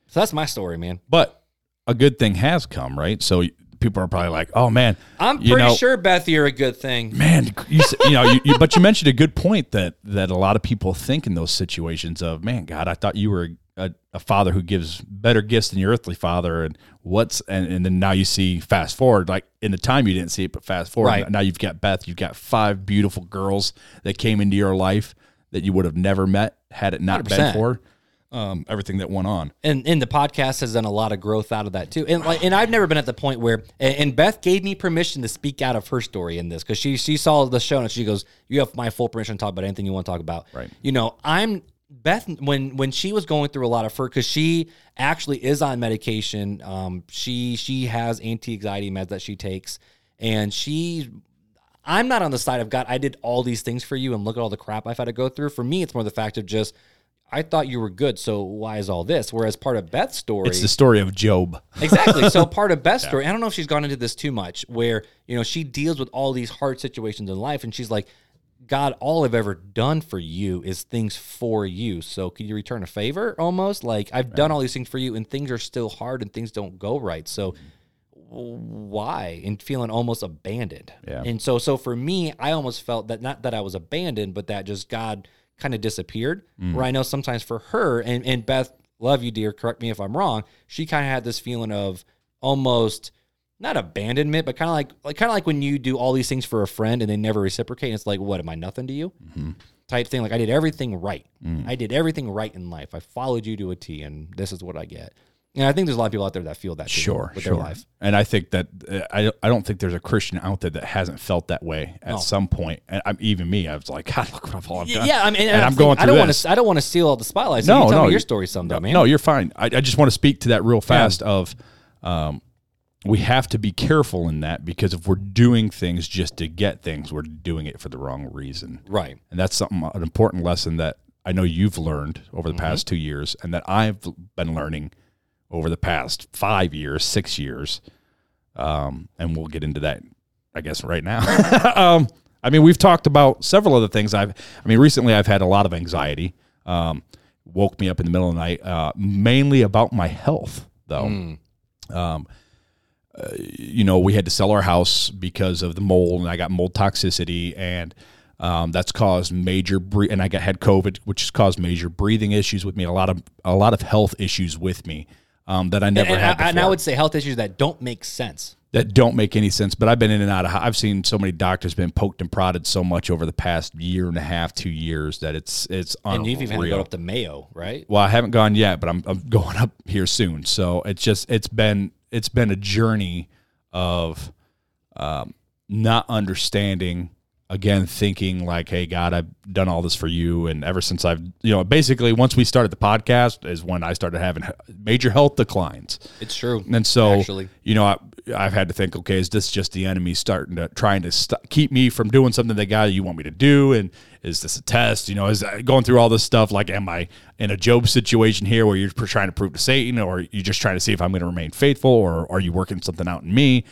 So that's my story, man. but a good thing has come, right? So people are probably like, "Oh man, I'm pretty know, sure Beth, you're a good thing. man, you, you know, you, you, but you mentioned a good point that that a lot of people think in those situations of, man, God, I thought you were a, a father who gives better gifts than your earthly father, and what's and, and then now you see fast forward, like in the time you didn't see it, but fast forward, Right. now you've got Beth, you've got five beautiful girls that came into your life that you would have never met had it not been 100%. for um, everything that went on. and and the podcast has done a lot of growth out of that too. And like, and I've never been at the point where, and and Beth gave me permission to speak out of her story in this because she she saw the show and she goes, "You have my full permission to talk about anything you want to talk about." Right. You know, I'm Beth when when she was going through a lot of her because she actually is on medication. Um, she she has anti anxiety meds that she takes, and she I'm not on the side of God. I did all these things for you, and look at all the crap I've had to go through. For me, it's more the fact of just I thought you were good, so why is all this? Whereas part of Beth's story, It's the story of Job. exactly. So part of Beth's story, I don't know if she's gone into this too much, where you know she deals with all these hard situations in life, and she's like, God, all I've ever done for you is things for you. So could you return a favor? Almost like I've done all these things for you, and things are still hard, and things don't go right. So mm-hmm. why and feeling almost abandoned Yeah. and so so for me i almost felt that not that i was abandoned but that just god kind of disappeared mm. where i know sometimes for her and and beth love you dear correct me if i'm wrong she kind of had this feeling of almost not abandonment but kind of like like kind of like when you do all these things for a friend and they never reciprocate and it's like what am i nothing to you type thing like i did everything right i did everything right in life i followed you to a t and this is what i get and i think there's a lot of people out there that feel that Sure, with sure. their life And I think that uh, I I don't think there's a Christian out there that hasn't felt that way at No. some point. And I'm even me. I was like, God, look what all I've done. Yeah, I mean, and I'm think- going I don't want to. I don't want to steal all the spotlight. So No, you tell no, me your you- story someday, man. No, you're fine. I, I just want to speak to that real fast. Of, um, we have to be careful in that because if we're doing things just to get things, we're doing it for the wrong reason. right. And that's something an important lesson that I know you've learned over the Mm-hmm. past two years, and that I've been learning over the past five years, six years. Um, and we'll get into that, I guess, right now. um, I mean, we've talked about several other things. I've, I mean, recently I've had a lot of anxiety. Um, woke me up in the middle of the night, uh, mainly about my health, though. Um, uh, you know, we had to sell our house because of the mold, and I got mold toxicity, and um, that's caused major bre- and I got had COVID, which has caused major breathing issues with me, a lot of a lot of health issues with me um, that I never and, had. I, and I would say health issues that don't make sense. that don't make any sense. But I've been in and out of. I've seen so many doctors been poked and prodded so much over the past year and a half, two years that it's it's unreal. And you've even had to go up to Mayo, right? well, I haven't gone yet, but I'm I'm going up here soon. So it's just it's been it's been a journey of um, not understanding. Again, thinking like, "Hey, God, I've done all this for you," and ever since I've, you know, basically once we started the podcast is when I started having major health declines. It's true. And so, Actually. you know, I, I've had to think, okay, is this just the enemy starting to trying to st- keep me from doing something that God you want me to do? And is this a test? You know, is going through all this stuff? Like, am I in a Job situation here where you're trying to prove to Satan, or you're just trying to see if I'm going to remain faithful, or are you working something out in me?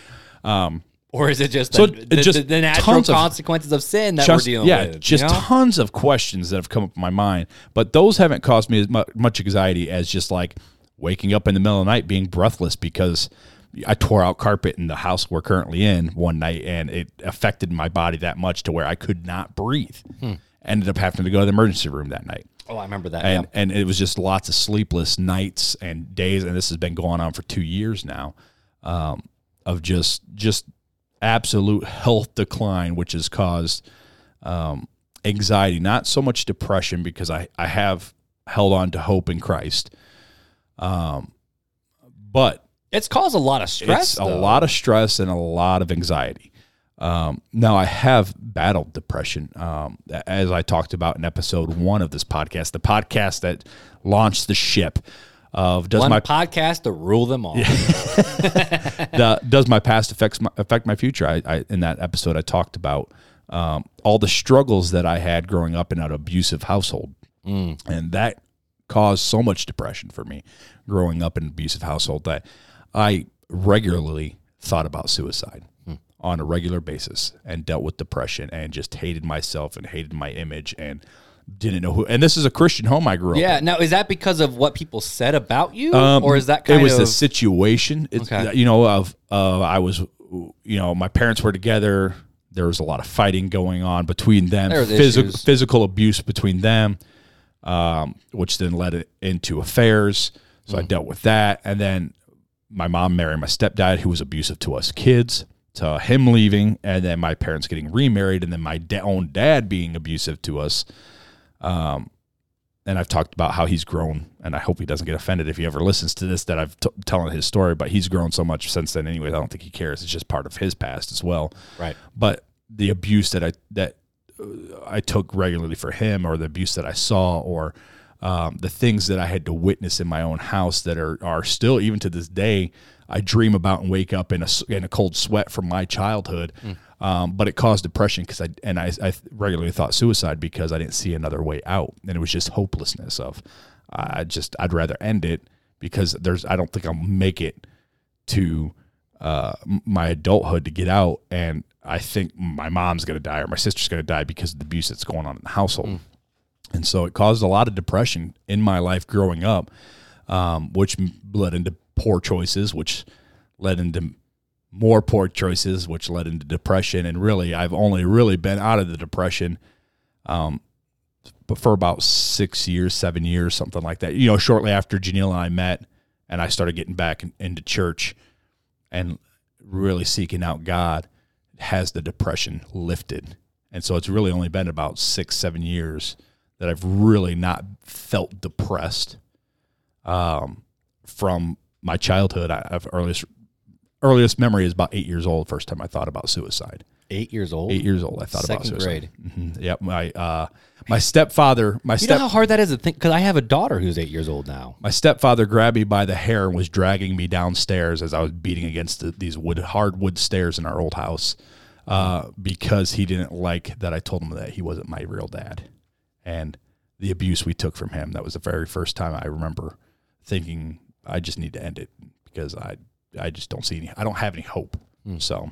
Um, Or is it just, So the, the, just the, the natural tons of- consequences of sin that just, we're dealing yeah, with? Yeah, just you know? tons of questions that have come up in my mind, but those haven't caused me as much anxiety as just like waking up in the middle of the night being breathless because I tore out carpet in the house we're currently in one night and it affected my body that much to where I could not breathe. Hmm. Ended up having to go to the emergency room that night. oh, I remember that. And yeah. and it was just lots of sleepless nights and days, and this has been going on for two years now, um, of just just absolute health decline, which has caused um, anxiety, not so much depression, because I I have held on to hope in Christ, um, but It's caused a lot of stress. it's a lot of stress and a lot of anxiety. Um, now I have battled depression, um, as I talked about in episode one of this podcast, the podcast that launched the ship of does One my podcast to rule them all. the, does my past affects my, affect my future? I, I in that episode I talked about um, all the struggles that I had growing up in an abusive household, and that caused so much depression for me growing up in an abusive household that I regularly thought about suicide on a regular basis and dealt with depression and just hated myself and hated my image and didn't know who. And this is a Christian home I grew up. in. Yeah. Now, is that because of what people said about you, Um, or is that kind it was of the situation it's Okay. you know of uh, i was you know my parents were together there was a lot of fighting going on between them physical issues. physical abuse between them um, which then led into affairs so Mm. i dealt with that and then my mom married my stepdad who was abusive to us kids to him leaving and then my parents getting remarried and then my da- own dad being abusive to us um, and I've talked about how he's grown, and I hope he doesn't get offended if he ever listens to this that I've t- telling his story. But he's grown so much since then. Anyways, I don't think he cares. It's just part of his past as well. right? But the abuse that I that uh, I took regularly for him, or the abuse that I saw, or um, the things that I had to witness in my own house that are are still even to this day. I dream about and wake up in a in a cold sweat from my childhood. Um, but it caused depression because I and I, I regularly thought suicide because I didn't see another way out, and it was just hopelessness of I just I'd rather end it because there's I don't think I'll make it to uh, my adulthood to get out, and I think my mom's gonna die or my sister's gonna die because of the abuse that's going on in the household, and so it caused a lot of depression in my life growing up, um, which led into poor choices, which led into more poor choices, which led into depression. And really, I've only really been out of the depression, um, but for about six years, seven years, something like that. You know, shortly after Janelle and I met, and I started getting back in, into church, and really seeking out God, has the depression lifted. And so it's really only been about six, seven years that I've really not felt depressed. Um, from my childhood, I have earliest earliest memory is about eight years old. First time I thought about suicide. Eight years old. Eight years old, I thought about Second suicide. grade. hmm Yep. My uh, my stepfather, my You step know how hard that is to think? Because I have a daughter who's eight years old now. my stepfather grabbed me by the hair and was dragging me downstairs as I was beating against the, these wood hardwood stairs in our old house uh, because he didn't like that I told him that he wasn't my real dad, and the abuse we took from him. That was the very first time I remember thinking I just need to end it because I I just don't see any I don't have any hope. So,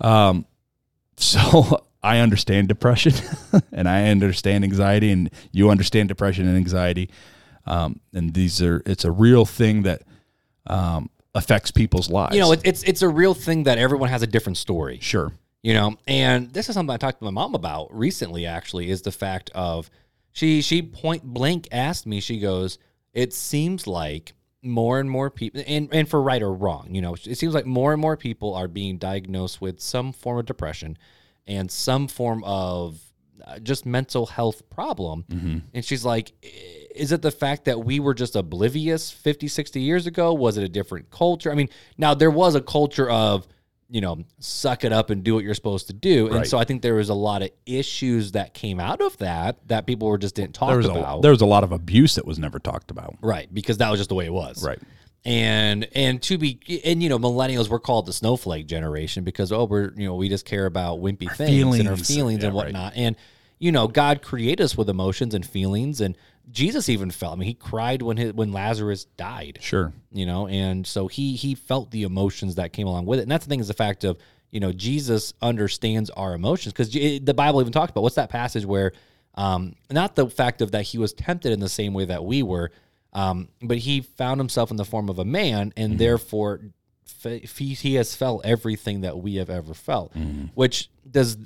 um, so I understand depression and I understand anxiety, and you understand depression and anxiety. Um, and these are it's a real thing that um, affects people's lives. You know, it, it's it's a real thing that everyone has a different story. sure. you know and this is something i talked to my mom about recently actually is the fact of she she point blank asked me she goes it seems like more and more people and, and for right or wrong you know it seems like more and more people are being diagnosed with some form of depression and some form of uh, just mental health problem. And she's like is it the fact that we were just oblivious 50 60 years ago? Was it a different culture? I mean now there was a culture of you know, suck it up and do what you're supposed to do. And so I think there was a lot of issues that came out of that that people were just didn't talk There was about. a there was a lot of abuse that was never talked about. right, because that was just the way it was. Right. And and to be and you know, millennials we're called the snowflake generation because oh we're you know, we just care about wimpy things and our feelings. feelings Yeah, and right. whatnot. And you know, God created us with emotions and feelings and Jesus even felt. I mean, he cried when his, when Lazarus died Sure. you know and so he he felt the emotions that came along with it and that's the thing is the fact of you know jesus understands our emotions because the bible even talks about what's that passage where um not the fact of that he was tempted in the same way that we were um but he found himself in the form of a man and therefore f- he, he has felt everything that we have ever felt which does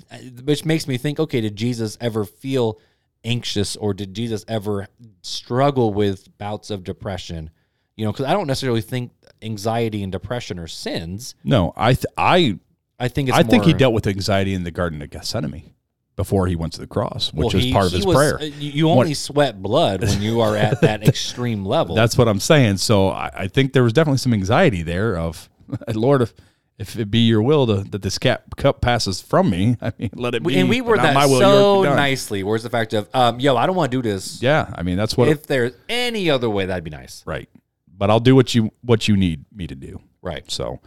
which makes me think okay did jesus ever feel anxious or did jesus ever struggle with bouts of depression you know because i don't necessarily think anxiety and depression are sins No, I th- I i think it's I think he dealt with anxiety in the Garden of Gethsemane before he went to the cross, which well, he- part of his was- prayer. uh, you you only sweat blood when you are at that extreme level That's what I'm saying. So I, I think there was definitely some anxiety there of Lord, if if it be your will to, that this cap, cup passes from me, I mean, let it be. and we were that my will, so yours be done. nicely where's the fact of um yo i don't want to do this Yeah, I mean that's what. if there's any other way that'd be nice right, but I'll do what you what you need me to do. right So,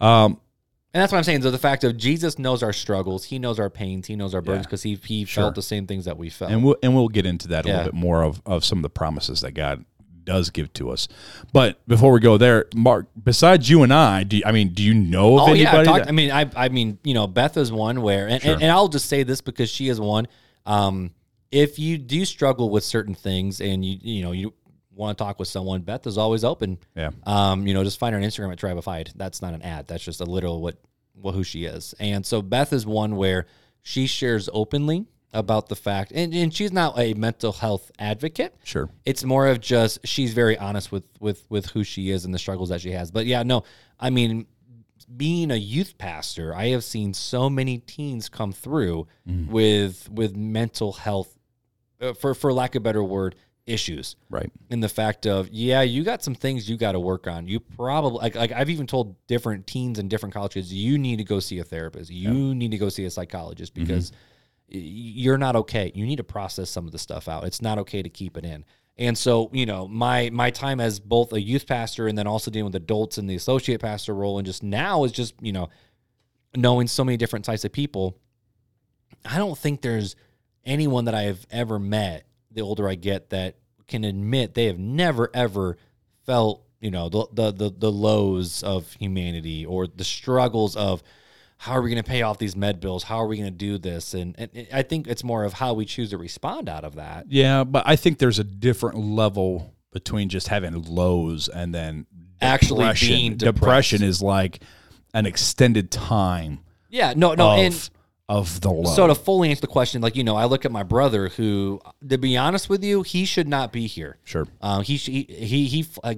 um, And that's what I'm saying. So the fact of Jesus knows our struggles, He knows our pains, He knows our burdens Yeah. because He He Sure. felt the same things that we felt. and we'll and we'll get into that a Yeah. little bit more of of some of the promises that God does give to us. But before we go there, Mark, besides you and I, do you, I mean, do you know of oh yeah, I've anybody? talked, that- I mean, I I mean, you know, Beth is one where, and, Sure. and, and I'll just say this because she is one. Um, if you do struggle with certain things and you you know you want to talk with someone, Beth is always open. yeah, Um, you know, just find her on Instagram at Tribified. That's not an ad. That's just a literal what, well, who she is. And so Beth is one where she shares openly about the fact, and, and she's not a mental health advocate. sure. It's more of just she's very honest with with with who she is and the struggles that she has. But yeah, no, I mean, being a youth pastor, I have seen so many teens come through with with mental health, uh, for for lack of a better word, issues Right. in the fact of yeah you got some things you got to work on you probably like, like i've even told different teens and different colleges you need to go see a therapist you need to go see a psychologist because y you're not okay. You need to process some of the stuff out. It's not okay to keep it in. And so you know my my time as both a youth pastor and then also dealing with adults in the associate pastor role and just now is just you know knowing so many different types of people I don't think there's anyone that I have ever met the older I get that can admit they have never ever felt you know the the the, the lows of humanity or the struggles of how are we going to pay off these med bills how are we going to do this and, and I think it's more of how we choose to respond out of that Yeah, but I think there's a different level between just having lows and then Actually depression. being depressed. Depression is like an extended time yeah no no of, and of the low. So to fully answer the question, like you know, I look at my brother, who, to be honest with you, he should not be here. sure. Um, he he he he uh,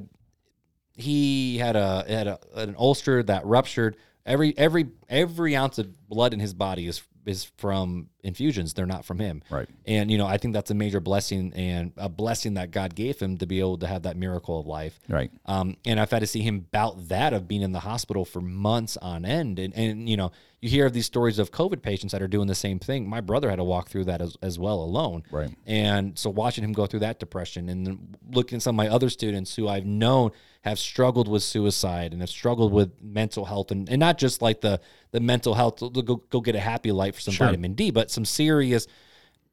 he had a had a, an ulcer that ruptured. Every every every ounce of blood in his body is is from infusions. They're not from him. Right. And you know, I think that's a major blessing and a blessing that God gave him to be able to have that miracle of life. Right. Um, and I've had to see him bout that of being in the hospital for months on end. And, and you know, you hear of these stories of COVID patients that are doing the same thing. My brother had to walk through that as, as well alone. Right. And so watching him go through that depression and then looking at some of my other students who I've known have struggled with suicide and have struggled with mental health and, and not just like the, the mental health, go, go get a happy life for some Sure. vitamin D, but some serious,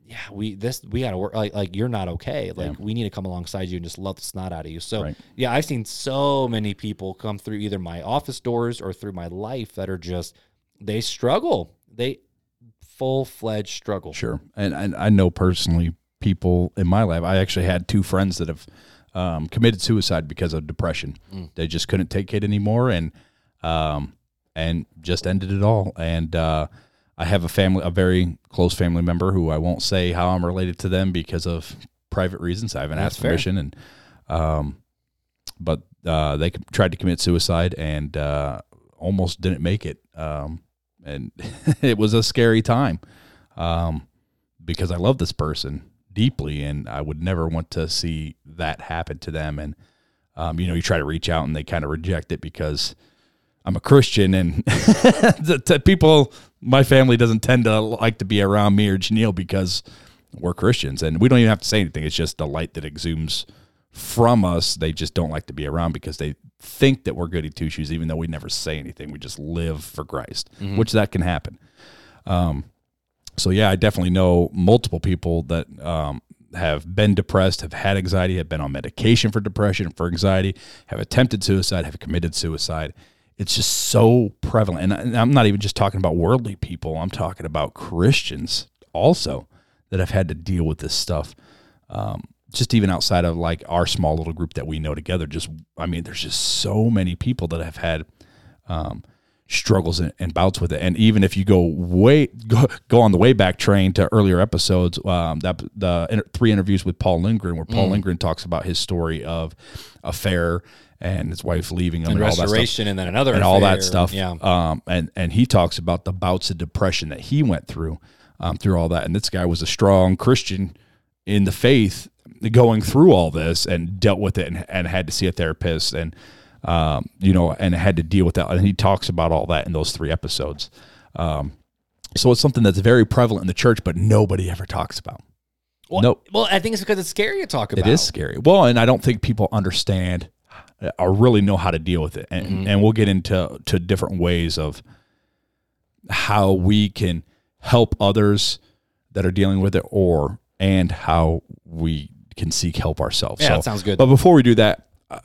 yeah, we this we gotta work like like you're not okay. Like we need to come alongside you and just love the snot out of you. So Right. yeah, I've seen so many people come through either my office doors or through my life that are just they struggle. They full fledged struggle. Sure, and and I know personally people in my life. I actually had two friends that have um, committed suicide because of depression. Mm. They just couldn't take it anymore, and um, and just ended it all. And uh, I have a family, a very close family member who I won't say how I'm related to them because of private reasons. I haven't That's asked fair. permission, and um, but uh, they tried to commit suicide and uh, almost didn't make it. Um, and it was a scary time um, because I love this person deeply, and I would never want to see that happen to them. And um, you know, you try to reach out, and they kind of reject it because I'm a Christian, and the, the people, my family doesn't tend to like to be around me or Janelle because we're Christians, and we don't even have to say anything. It's just the light that exudes from us. They just don't like to be around because they think that we're goody two shoes, even though we never say anything. We just live for Christ, which that can happen. Um, so yeah, I definitely know multiple people that um, have been depressed, have had anxiety, have been on medication for depression, for anxiety, have attempted suicide, have committed suicide. It's just so prevalent, and I'm not even just talking about worldly people. I'm talking about Christians also that have had to deal with this stuff. Um, just even outside of like our small little group that we know together, just I mean, there's just so many people that have had um, struggles and, and bouts with it. And even if you go way go, go on the way back train to earlier episodes, um, that the inter- three interviews with Paul Lindgren, where Paul Lindgren talks about his story of affair and his wife leaving him And and, all that stuff restoration, and then another and all that stuff. Yeah. Um, and and he talks about the bouts of depression that he went through, um, through all that. And this guy was a strong Christian in the faith, going through all this and dealt with it, and, and had to see a therapist, and um, you know, and had to deal with that. And he talks about all that in those three episodes. Um, so it's something that's very prevalent in the church, but nobody ever talks about. Well, Nope. well, I think it's because it's scary to talk about. It is scary. Well, and I don't think people understand or really know how to deal with it. And, and we'll get into to different ways of how we can help others that are dealing with it or and how we can seek help ourselves. Yeah, that sounds good. But before we do that, uh,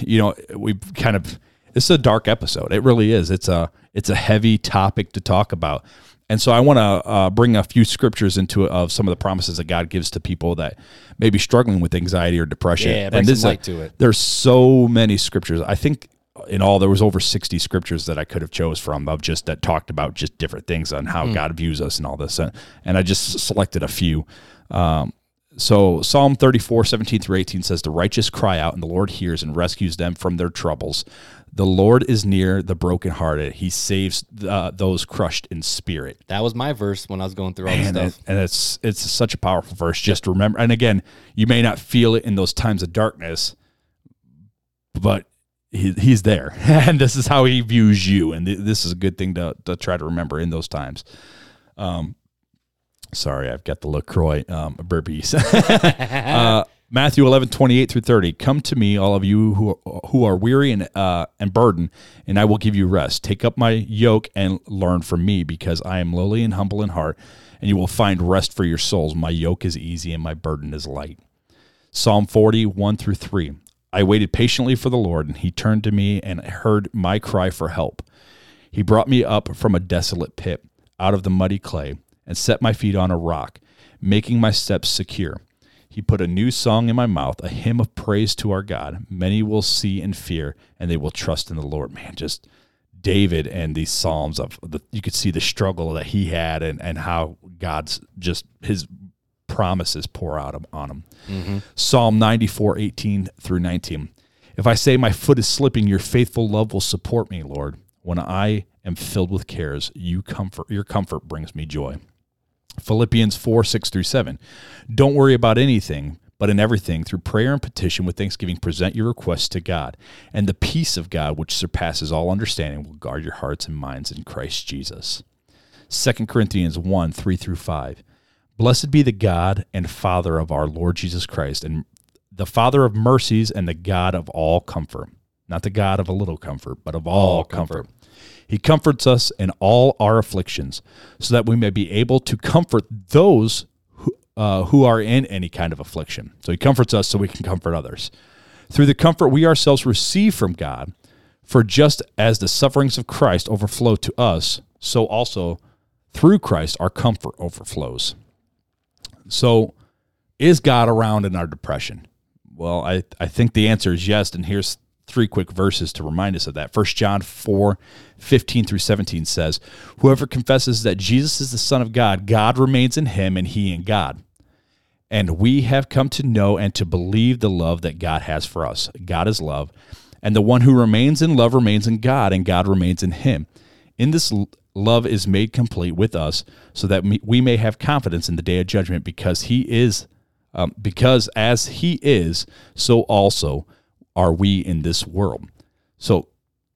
you know, we've kind of this is a dark episode. It really is. It's a it's a heavy topic to talk about. And so I want to uh, bring a few scriptures into it of some of the promises that God gives to people that may be struggling with anxiety or depression. Yeah, and this some is a- light to it. There's so many scriptures. I think in all there was over 60 scriptures that I could have chose from of just that talked about just different things on how God views us and all this. And, and I just selected a few. Um, so Psalm 34, 17 through 18 says, The righteous cry out, and the Lord hears and rescues them from their troubles. The Lord is near the brokenhearted. He saves uh, those crushed in spirit. That was my verse when I was going through all this And, stuff. it- and it's it's such a powerful verse. Just remember, and again, you may not feel it in those times of darkness, but he, he's there, and this is how he views you, and th- this is a good thing to to try to remember in those times. Um, sorry, I've got the Lacroix um, burpees. uh, Matthew 11, 28 through 30. Come to me, all of you who, who are weary and, uh, and burdened, and I will give you rest. Take up my yoke and learn from me, because I am lowly and humble in heart, and you will find rest for your souls. My yoke is easy and my burden is light. Psalm 40, 1 through 3. I waited patiently for the Lord, and he turned to me and heard my cry for help. He brought me up from a desolate pit, out of the muddy clay, and set my feet on a rock, making my steps secure. He put a new song in my mouth, a hymn of praise to our God. Many will see and fear, and they will trust in the Lord. Man, just David and these psalms of the, you could see the struggle that he had, and and how God's just his promises pour out on him. Mm-hmm. Psalm 94, 18 through 19. If I say my foot is slipping, your faithful love will support me, Lord. When I am filled with cares, you comfort your comfort brings me joy. Philippians 4, 6 through 7. Don't worry about anything, but in everything, through prayer and petition with thanksgiving, present your requests to God. And the peace of God, which surpasses all understanding, will guard your hearts and minds in Christ Jesus. 2 Corinthians 1, 3 through 5. Blessed be the God and Father of our Lord Jesus Christ, and the Father of mercies and the God of all comfort. Not the God of a little comfort, but of all, All comfort. comfort. He comforts us in all our afflictions, so that we may be able to comfort those who, uh, who are in any kind of affliction. So he comforts us so we can comfort others. Through the comfort we ourselves receive from God, for just as the sufferings of Christ overflow to us, so also through Christ, our comfort overflows. So, is God around in our depression? Well, I, I think the answer is yes. And here's three quick verses to remind us of that. First John 4, 15 through 17 says, Whoever confesses that Jesus is the Son of God, God remains in him and he in God. And we have come to know and to believe the love that God has for us. God is love. And the one who remains in love remains in God, and God remains in him. In this love is made complete with us, so that we may have confidence in the day of judgment, because he is, um, because as he is, so also are we in this world. So,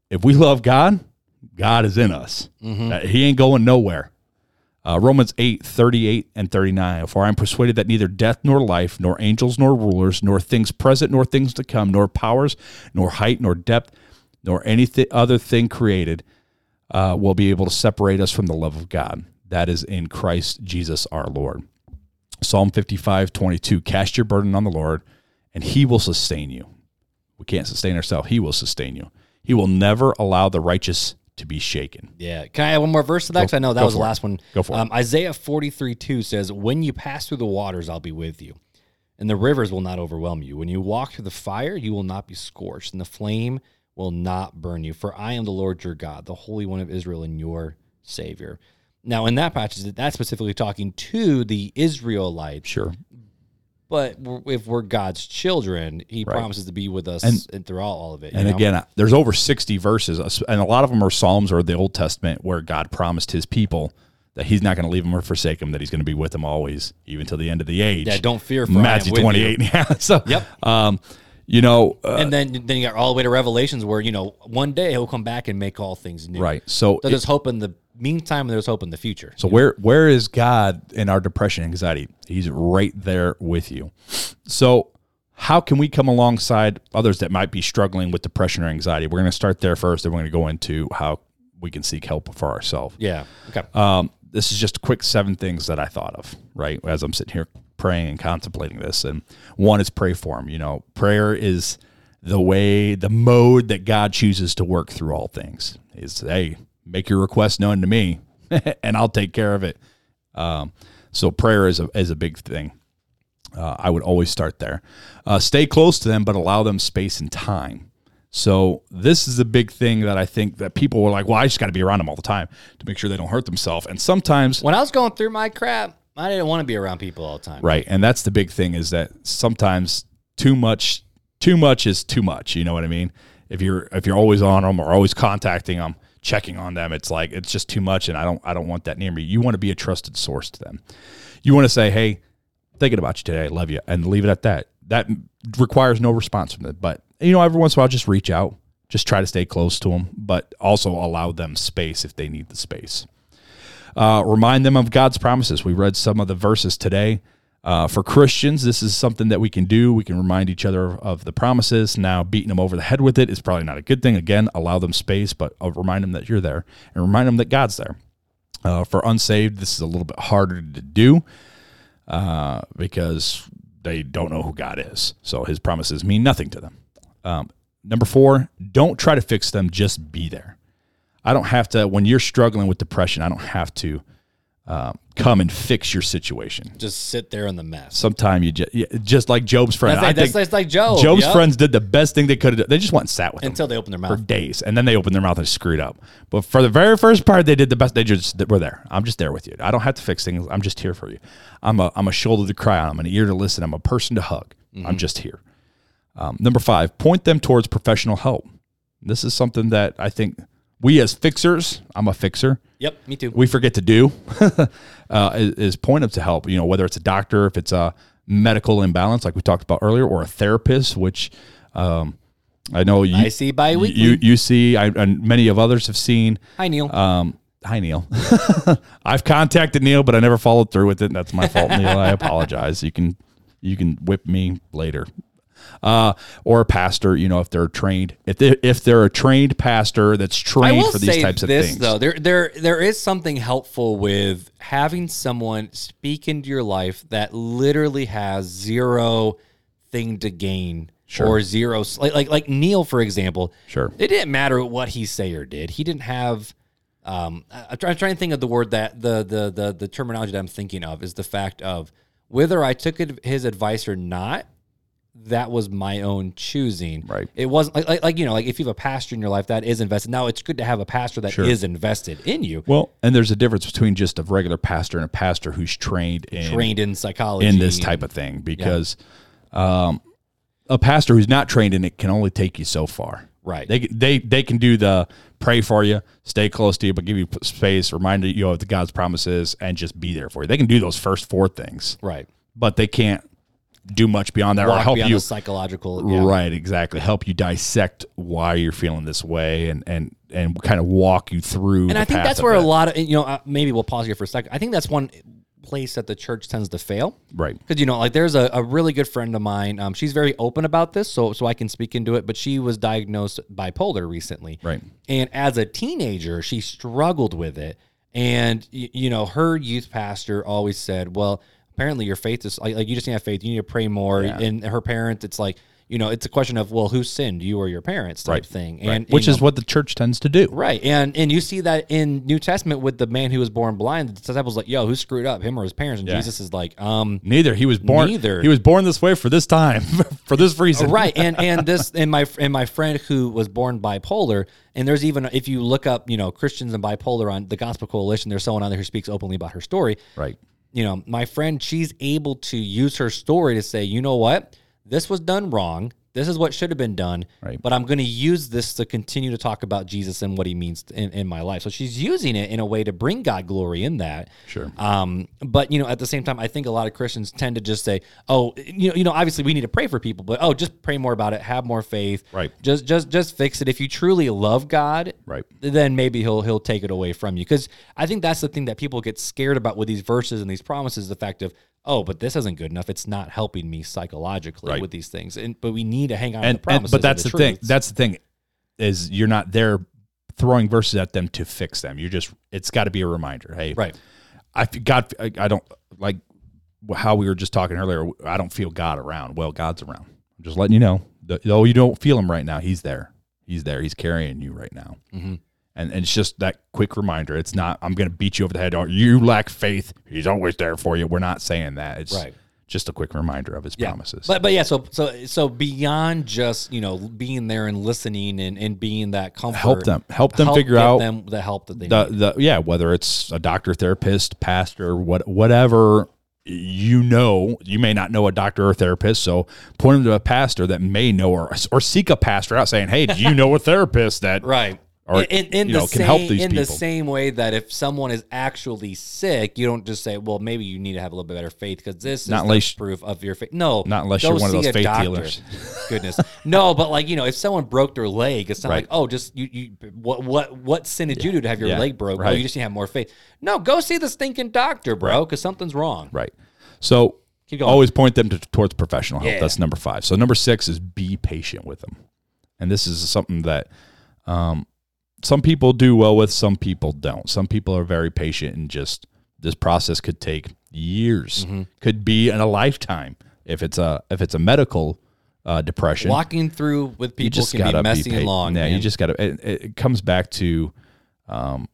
if we love God, God is in us. Mm-hmm. Uh, he ain't going nowhere. Uh, Romans 8, 38 and 39. For I am persuaded that neither death nor life, nor angels nor rulers, nor things present nor things to come, nor powers, nor height, nor depth, nor any th- other thing created uh, will be able to separate us from the love of God. That is in Christ Jesus our Lord. Psalm 55, 22. Cast your burden on the Lord, and he will sustain you. We can't sustain ourselves. He will sustain you. He will never allow the righteous to be shaken. Yeah. Can I add one more verse to that? Because I know that was the last it. one. Go for um, it. Isaiah 43 2 says, When you pass through the waters, I'll be with you, and the rivers will not overwhelm you. When you walk through the fire, you will not be scorched, and the flame will not burn you. For I am the Lord your God, the Holy One of Israel, and your Savior. Now, in that passage, that's specifically talking to the Israelites. Sure. But if we're God's children, He right. promises to be with us and, and throughout all of it. And know? again, there's over 60 verses, and a lot of them are Psalms or the Old Testament where God promised His people that He's not going to leave them or forsake them, that He's going to be with them always, even till the end of the age. Yeah, don't fear. For Matthew 28. You. Yeah. So, yep. Um, you know, uh, and then then you got all the way to Revelations, where you know one day He'll come back and make all things new. Right. So, so there's hope in the meantime, there's hope in the future. So where where is God in our depression, anxiety? He's right there with you. So how can we come alongside others that might be struggling with depression or anxiety? We're going to start there first, and we're going to go into how we can seek help for ourselves. Yeah. Okay. Um, this is just a quick seven things that I thought of, right? As I'm sitting here praying and contemplating this. And one is pray for them. You know, prayer is the way, the mode that God chooses to work through all things. Is hey, make your request known to me and I'll take care of it. Um, so prayer is a, is a big thing. Uh, I would always start there. Uh, stay close to them, but allow them space and time. So this is a big thing that I think that people were like, well, I just got to be around them all the time to make sure they don't hurt themselves. And sometimes when I was going through my crap, I didn't want to be around people all the time. Right. And that's the big thing is that sometimes too much, too much is too much. You know what I mean? If you're, if you're always on them or always contacting them, checking on them. It's like it's just too much, and I don't I don't want that near me. You want to be a trusted source to them. You want to say, "Hey, thinking about you today. I love you," and leave it at that. That requires no response from them. But you know, every once in a while, just reach out, just try to stay close to them, but also allow them space if they need the space. Uh, remind them of God's promises. We read some of the verses today. Uh, for Christians, this is something that we can do. We can remind each other of the promises. Now, beating them over the head with it is probably not a good thing. Again, allow them space, but I'll remind them that you're there and remind them that God's there. Uh, for unsaved, this is a little bit harder to do uh, because they don't know who God is. So his promises mean nothing to them. Um, number four, don't try to fix them, just be there. I don't have to, when you're struggling with depression, I don't have to uh, come and fix your situation. Just sit there in the mess. Sometime you just, just like Job's friend. That's, like, that's, that's like Job. Job's yep. friends did the best thing they could have. They just went and sat with until him they opened their mouth for days, and then they opened their mouth and screwed up. But for the very first part, they did the best. They just were there. I'm just there with you. I don't have to fix things. I'm just here for you. I'm a I'm a shoulder to cry on. I'm an ear to listen. I'm a person to hug. Mm-hmm. I'm just here. Um, number five, point them towards professional help. This is something that I think we as fixers, I'm a fixer. Yep, me too. We forget to do uh, is, is, point them to help. You know, whether it's a doctor, if it's a medical imbalance, like we talked about earlier, or a therapist, which um, I know you I see bi-weekly. You you see, I, and many of others have seen. Hi Neil. Um, hi Neil. I've contacted Neil, but I never followed through with it. And That's my fault, Neil. I apologize. You can you can whip me later uh, or a pastor, you know, if they're trained, if they if they're a trained pastor that's trained for these types this, of things. Though there there there is something helpful with having someone speak into your life that literally has zero thing to gain. Sure. Or zero, like, like like Neil, for example. Sure. It didn't matter what he say or did. He didn't have um, I'm trying to think of the word that the the the the terminology that I'm thinking of is the fact of whether I took his advice or not. That was my own choosing. Right. It wasn't like, like like you know like if you have a pastor in your life that is invested. Now it's good to have a pastor that is Sure. invested in you, Well, and there's a difference between just a regular pastor and a pastor who's trained in trained in psychology in this type of thing because um, a pastor who's not trained in it can only take you so far. Right. They they they can do the pray for you, stay close to you, but give you space, remind you of the God's promises, and just be there for you. They can do those first four things, right. but they can't do much beyond that or help you. the psychological. Yeah. Right, exactly. Help you dissect why you're feeling this way, and and and kind of walk you through. And I think that's where a lot of you know uh, maybe we'll pause here for a second. I think that's one place that the church tends to fail. right. Because you know, like there's a, a really good friend of mine. Um, she's very open about this, so so I can speak into it. But she was diagnosed bipolar recently, Right. And as a teenager, she struggled with it. And y- you know, her youth pastor always said, "Well, apparently your faith is like, like you just need to have faith. You need to pray more." Yeah. And her parents, it's like you know, it's a question of well, who sinned, you or your parents, type Right. thing. Right. And Which you is know, what the church tends to do. Right, and and you see that in New Testament with the man who was born blind. The disciples like, "Yo, who screwed up, him or his parents?" And Yeah. Jesus is like, "Um, Neither. He was born. Neither. He was born this way for this time, for this reason. right." And and this and my and my friend who was born bipolar, and there's even if you look up, you know, Christians and bipolar on the Gospel Coalition, there's someone on there who speaks openly about her story. Right. You know, my friend, she's able to use her story to say, you know what, this was done wrong. This is what should have been done. Right. But I'm going to use this to continue to talk about Jesus and what he means in, in my life. So she's using it in a way to bring God glory in that. Sure. Um, but you know, at the same time, I think a lot of Christians tend to just say, "Oh, you know, you know, obviously we need to pray for people, but oh, just pray more about it, have more faith, Right. Just, just, just fix it. If you truly love God, Right. then maybe he'll he'll take it away from you. Because I think that's the thing that people get scared about with these verses and these promises: the fact of, oh, but this isn't good enough. It's not helping me psychologically Right. with these things. And but we need to hang on and, to the promises. and but that's and the, thing. That's the thing is you're not there throwing verses at them to fix them. You're just it's got to be a reminder. Hey, right. I God, I, I don't like how we were just talking earlier. I don't feel God around. Well, God's around. I'm just letting you know. Though you don't feel Him right now, He's there. He's there. He's carrying you right now. Mhm. And, and it's just that quick reminder. It's not. I'm going to beat you over the head. Or you lack faith. He's always there for you. We're not saying that. It's Right. just a quick reminder of His Yeah. promises. But but yeah, so so so beyond just you know being there and listening and, and being that comfort, help them. Help them figure out them the help that they the need. the yeah whether it's a doctor therapist pastor what whatever you know you may not know a doctor or therapist so point them to a pastor that may know or or seek a pastor out saying hey do you know a therapist that Right. Or, in, in you the know, same, can help these in the same way that if someone is actually sick, you don't just say, "Well, maybe you need to have a little bit better faith because this Not is unless- proof of your faith." No, Not unless you're one of those faith doctor. dealers. Goodness, no, but like you know, if someone broke their leg, it's not Right. like, "Oh, just you, you, what, what, what sin did you do to have your Yeah. leg broke? Oh, you just need to have more faith." No, go see the stinking doctor, bro, because something's wrong. right so always point them to, towards professional help Yeah. that's number five so number six is be patient with them and this is something that um, some people do well with some people don't some people are very patient and just this process could take years Mm-hmm. could be in a lifetime if it's a if it's a medical uh, depression Walking through with people you just can gotta be messy pa- and long. Yeah, you just gotta. It, it it comes back to um,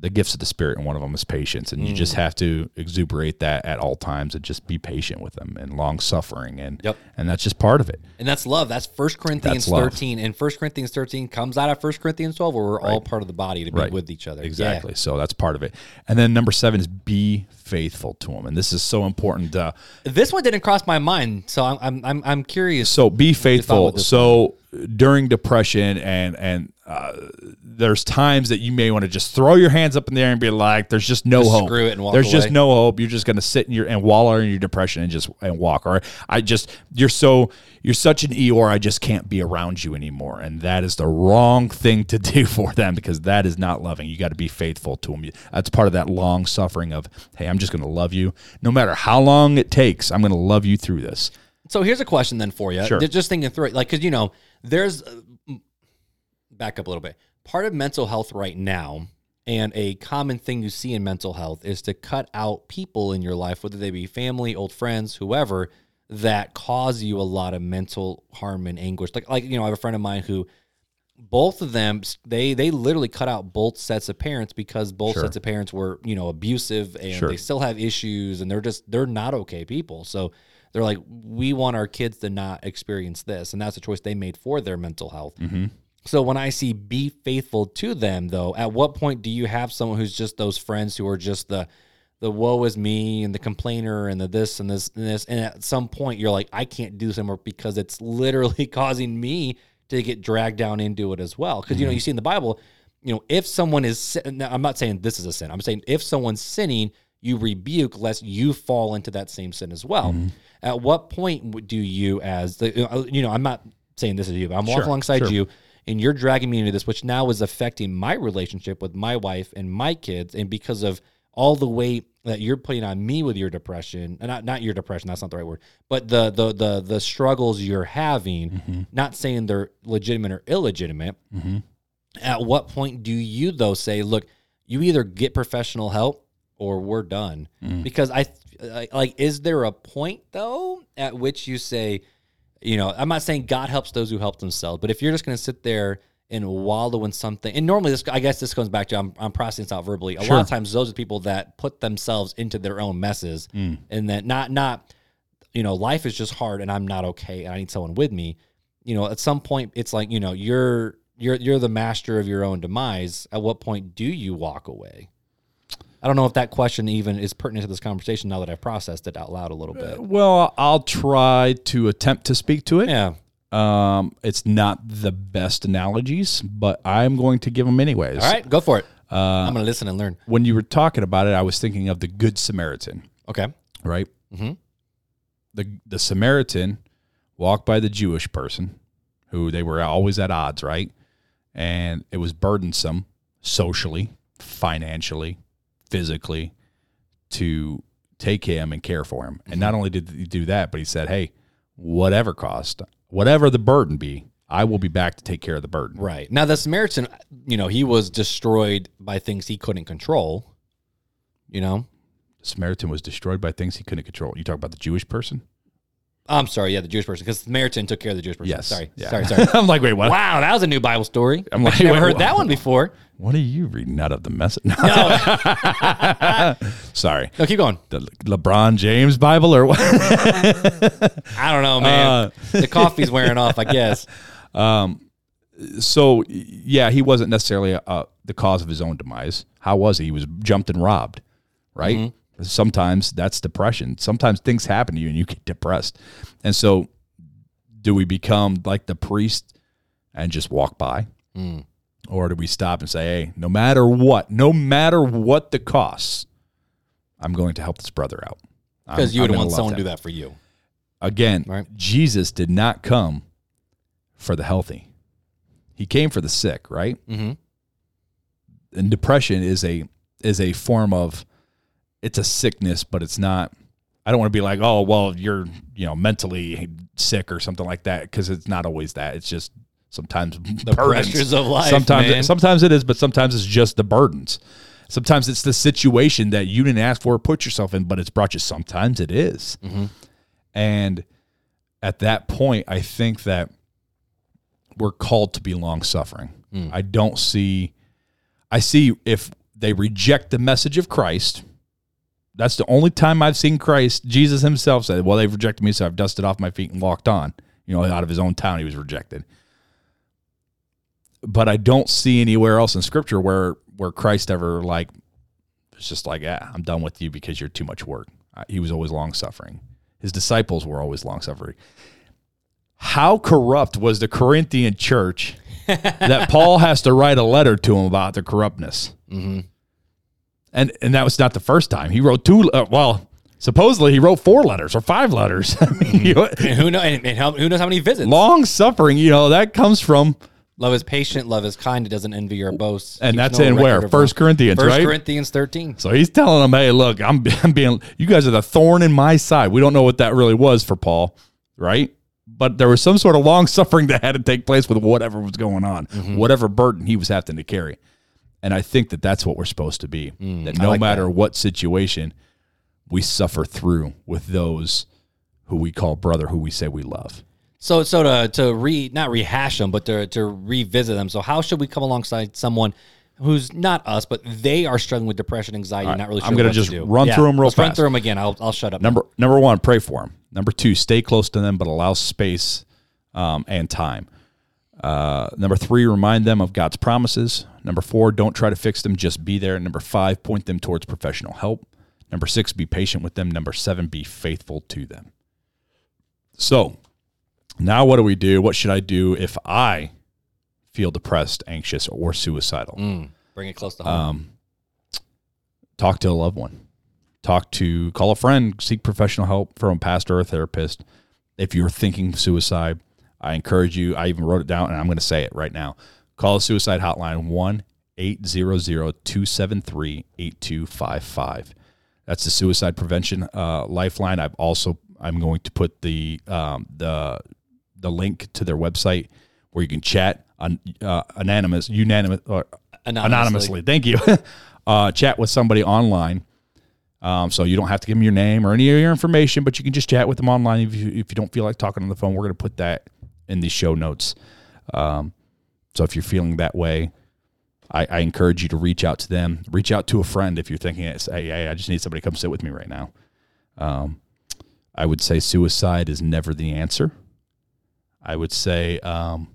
the gifts of the spirit, and one of them is patience, and you just Mm. have to exuberate that at all times, and just be patient with them, and long suffering, and Yep. and that's just part of it. And that's love. That's First Corinthians That's love. 13. And First Corinthians 13 comes out of First Corinthians 12, where we're all part of the body to be Right. with each other. Exactly. So that's part of it. And then number seven is be faithful to them, and this is so important. Uh, This one didn't cross my mind, so I'm I'm I'm, I'm curious. so be faithful. So during depression and and uh, there's times that you may want to just throw your hands up in the air and be like, "There's just no Just hope. screw it and walk There's just no hope. You're just gonna sit in your and wallow in your depression and just and walk. Or I just you're so you're such an Eeyore. I just can't be around you anymore. And that is the wrong thing to do for them because that is not loving. You got to be faithful to them. That's part of that long suffering of, hey, I'm just gonna love you no matter how long it takes. I'm gonna love you through this. So here's a question then for you. Sure. Just thinking through it, like, because you know, there's back up a little bit. Part of mental health right now, and a common thing you see in mental health is to cut out people in your life, whether they be family, old friends, whoever, that cause you a lot of mental harm and anguish. Like, like you know, I have a friend of mine who both of them they they literally cut out both sets of parents because both Sure. sets of parents were you know abusive and Sure. they still have issues and they're just they're not okay people so they're like we want our kids to not experience this and that's a choice they made for their mental health mm-hmm. So when i see be faithful to them though at what point do you have someone who's just those friends who are just the the woe is me and the complainer and the this and this and this? And at some point you're like i can't do this anymore because it's literally causing me to get dragged down into it as well. Because you know you see in the bible you know if someone is now, i'm not saying this is a sin. I'm saying if someone's sinning you rebuke lest you fall into that same sin as well. At what point do you as the uh, you know i'm not saying this is you but i'm walking alongside sure. you and you're dragging me into this which now is affecting my relationship with my wife and my kids and because of all the weight that you're putting on me with your depression, and not not your depression, that's not the right word, but the the the the struggles you're having, mm-hmm. not saying they're legitimate or illegitimate. Mm-hmm. At what point do you though say, look, you either get professional help or we're done? Mm. Because I like, is there a point though at which you say, you know, I'm not saying God helps those who help themselves, but if you're just going to sit there and wallow in something, and normally this, I guess this comes back to I'm, I'm processing this out verbally. A lot of times, those are people that put themselves into their own messes, mm. and that not not, you know, life is just hard, and I'm not okay, and I need someone with me. You know, at some point, it's like you know, you're you're you're the master of your own demise. At what point do you walk away? I don't know if that question even is pertinent to this conversation now that I've processed it out loud a little bit. Well, I'll try to attempt to speak to it. Yeah. Um, it's not the best analogies, but I'm going to give them anyways. All right, go for it. I'm going to listen and learn. When you were talking about it, I was thinking of the Good Samaritan, Okay. right? Mhm. The the Samaritan walked by the Jewish person, who they were always at odds, right? And it was burdensome socially, financially, physically to take him and care for him. And mm-hmm. not only did he do that, but he said, "Hey, whatever cost, whatever the burden be, I will be back to take care of the burden." Right. Now, the Samaritan, you know, he was destroyed by things he couldn't control. You know? The Samaritan was destroyed by things he couldn't control. You talk about the Jewish person? I'm sorry, yeah, the Jewish person, because Samaritan took care of the Jewish person. Yes. Sorry. Yeah. Sorry, sorry. I'm like, wait, what? wow, that was a new Bible story. I'm like, never wait, heard what? that one before. What are you reading out of the message? No, Sorry. no, keep going. The Le- LeBron James Bible or what? I don't know, man. Uh, the coffee's wearing off, I guess. Um, so yeah, he wasn't necessarily uh, the cause of his own demise. How was he? He was jumped and robbed, right? Sometimes that's depression. Sometimes things happen to you and you get depressed. And so, do we become like the priest and just walk by, or do we stop and say, "Hey, no matter what, no matter what the costs, I'm going to help this brother out." Because you would want someone to do that for you. Again, Right. Jesus did not come for the healthy. He came for the sick, right? Mm-hmm. And depression is a is a form of it's a sickness, but it's not I don't want to be like, "Oh, well, you're, you know, mentally sick or something like that" because it's not always that. It's just sometimes The pressures of life, Sometimes sometimes it is, but sometimes it's just the burdens. Sometimes it's the situation that you didn't ask for or put yourself in, but it's brought you. Sometimes it is. Mm-hmm. And at that point, I think that we're called to be long suffering. Mm. I don't see, I see if they reject the message of Christ, that's the only time I've seen Christ, Jesus himself said, Well, they've rejected me, so I've dusted off my feet and walked on. You know, out of his own town, he was rejected. But I don't see anywhere else in scripture where where Christ ever like it's just like, yeah, I'm done with you because you're too much work. He was always long suffering. His disciples were always long suffering. How corrupt was the Corinthian church that Paul has to write a letter to him about their corruptness? Mm-hmm. And and that was not the first time. He wrote two. Uh, well, supposedly he wrote four letters or five letters. I mean, you know, And who know and, and how, who knows how many visits? long suffering. You know that comes from, Love is patient, love is kind, it doesn't envy or boast. and keeps that's no in where First. Corinthians, First right? Corinthians 13. So he's telling them, "Hey, look, I'm, I'm being. You guys are the thorn in my side." We don't know what that really was for Paul, right? But there was some sort of long suffering that had to take place with whatever was going on, Mm-hmm. whatever burden he was having to carry. And I think that that's what we're supposed to be. that Mm, I no like matter that. what situation, we suffer through with those who we call brother, who we say we love. So so to to re not rehash them, but to to revisit them. So how should we come alongside someone who's not us, but they are struggling with depression, anxiety, not really sure I'm just to do? run through 'em real let's Run through them again. I'll I'll shut up. Number number one, pray for them. Number two, stay close to them, but allow space um, and time. Uh, number three, remind them of God's promises. Number four, don't try to fix them, just be there. Number five, point them towards professional help. Number six, be patient with them. Number seven, be faithful to them. So now what do we do? What should I do if I feel depressed, anxious, or suicidal? Mm, bring it close to home. um, talk to a loved one talk to call a friend seek professional help from a pastor or therapist if you're thinking suicide i encourage you i even wrote it down and i'm going to say it right now call the suicide hotline 1-800-273-8255 that's the suicide prevention uh, lifeline i've also i'm going to put the um, the the link to their website where you can chat on uh, anonymous unanimous or anonymously. Thank you. uh, chat with somebody online. Um, so you don't have to give them your name or any of your information, but you can just chat with them online if you, if you don't feel like talking on the phone. We're going to put that in the show notes. Um, so if you're feeling that way, I, I encourage you to reach out to them. Reach out to a friend if you're thinking, hey, hey, I just need somebody to come sit with me right now. Um, I would say suicide is never the answer. I would say um,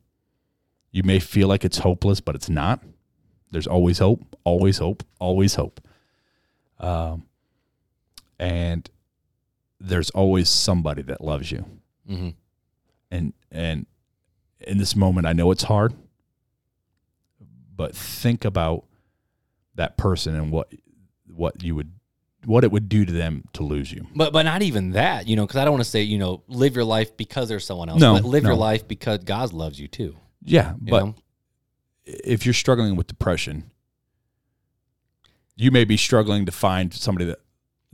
you may feel like it's hopeless, but it's not. There's always hope, always hope, always hope. Um, and there's always somebody that loves you. hmm And and in this moment, I know it's hard, but think about that person and what what you would what it would do to them to lose you. But but not even that, you know, because I don't want to say you know live your life because there's someone else. No, but live your life because God loves you too. Yeah, You but know? if you're struggling with depression, you may be struggling to find somebody that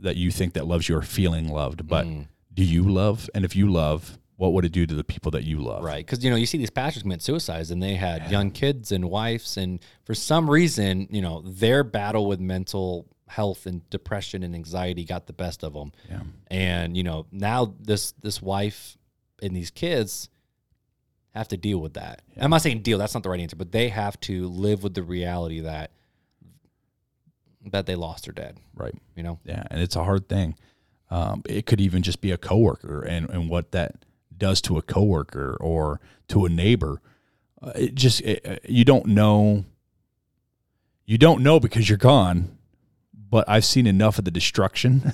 that you think that loves you or feeling loved. But Mm. do you love? And if you love, what would it do to the people that you love? Right, because you know you see these pastors commit suicides, and they had young kids and wives, and for some reason, you know, their battle with mental health and depression and anxiety got the best of them. Yeah. And you know, now this this wife and these kids have to deal with that. I'm not saying deal; that's not the right answer, but they have to live with the reality that that they lost their dad. Right. You know, Yeah, and it's a hard thing. Um, it could even just be a coworker, and and what that does to a coworker or to a neighbor. Uh, it just it, uh, you don't know. You don't know because you're gone, but I've seen enough of the destruction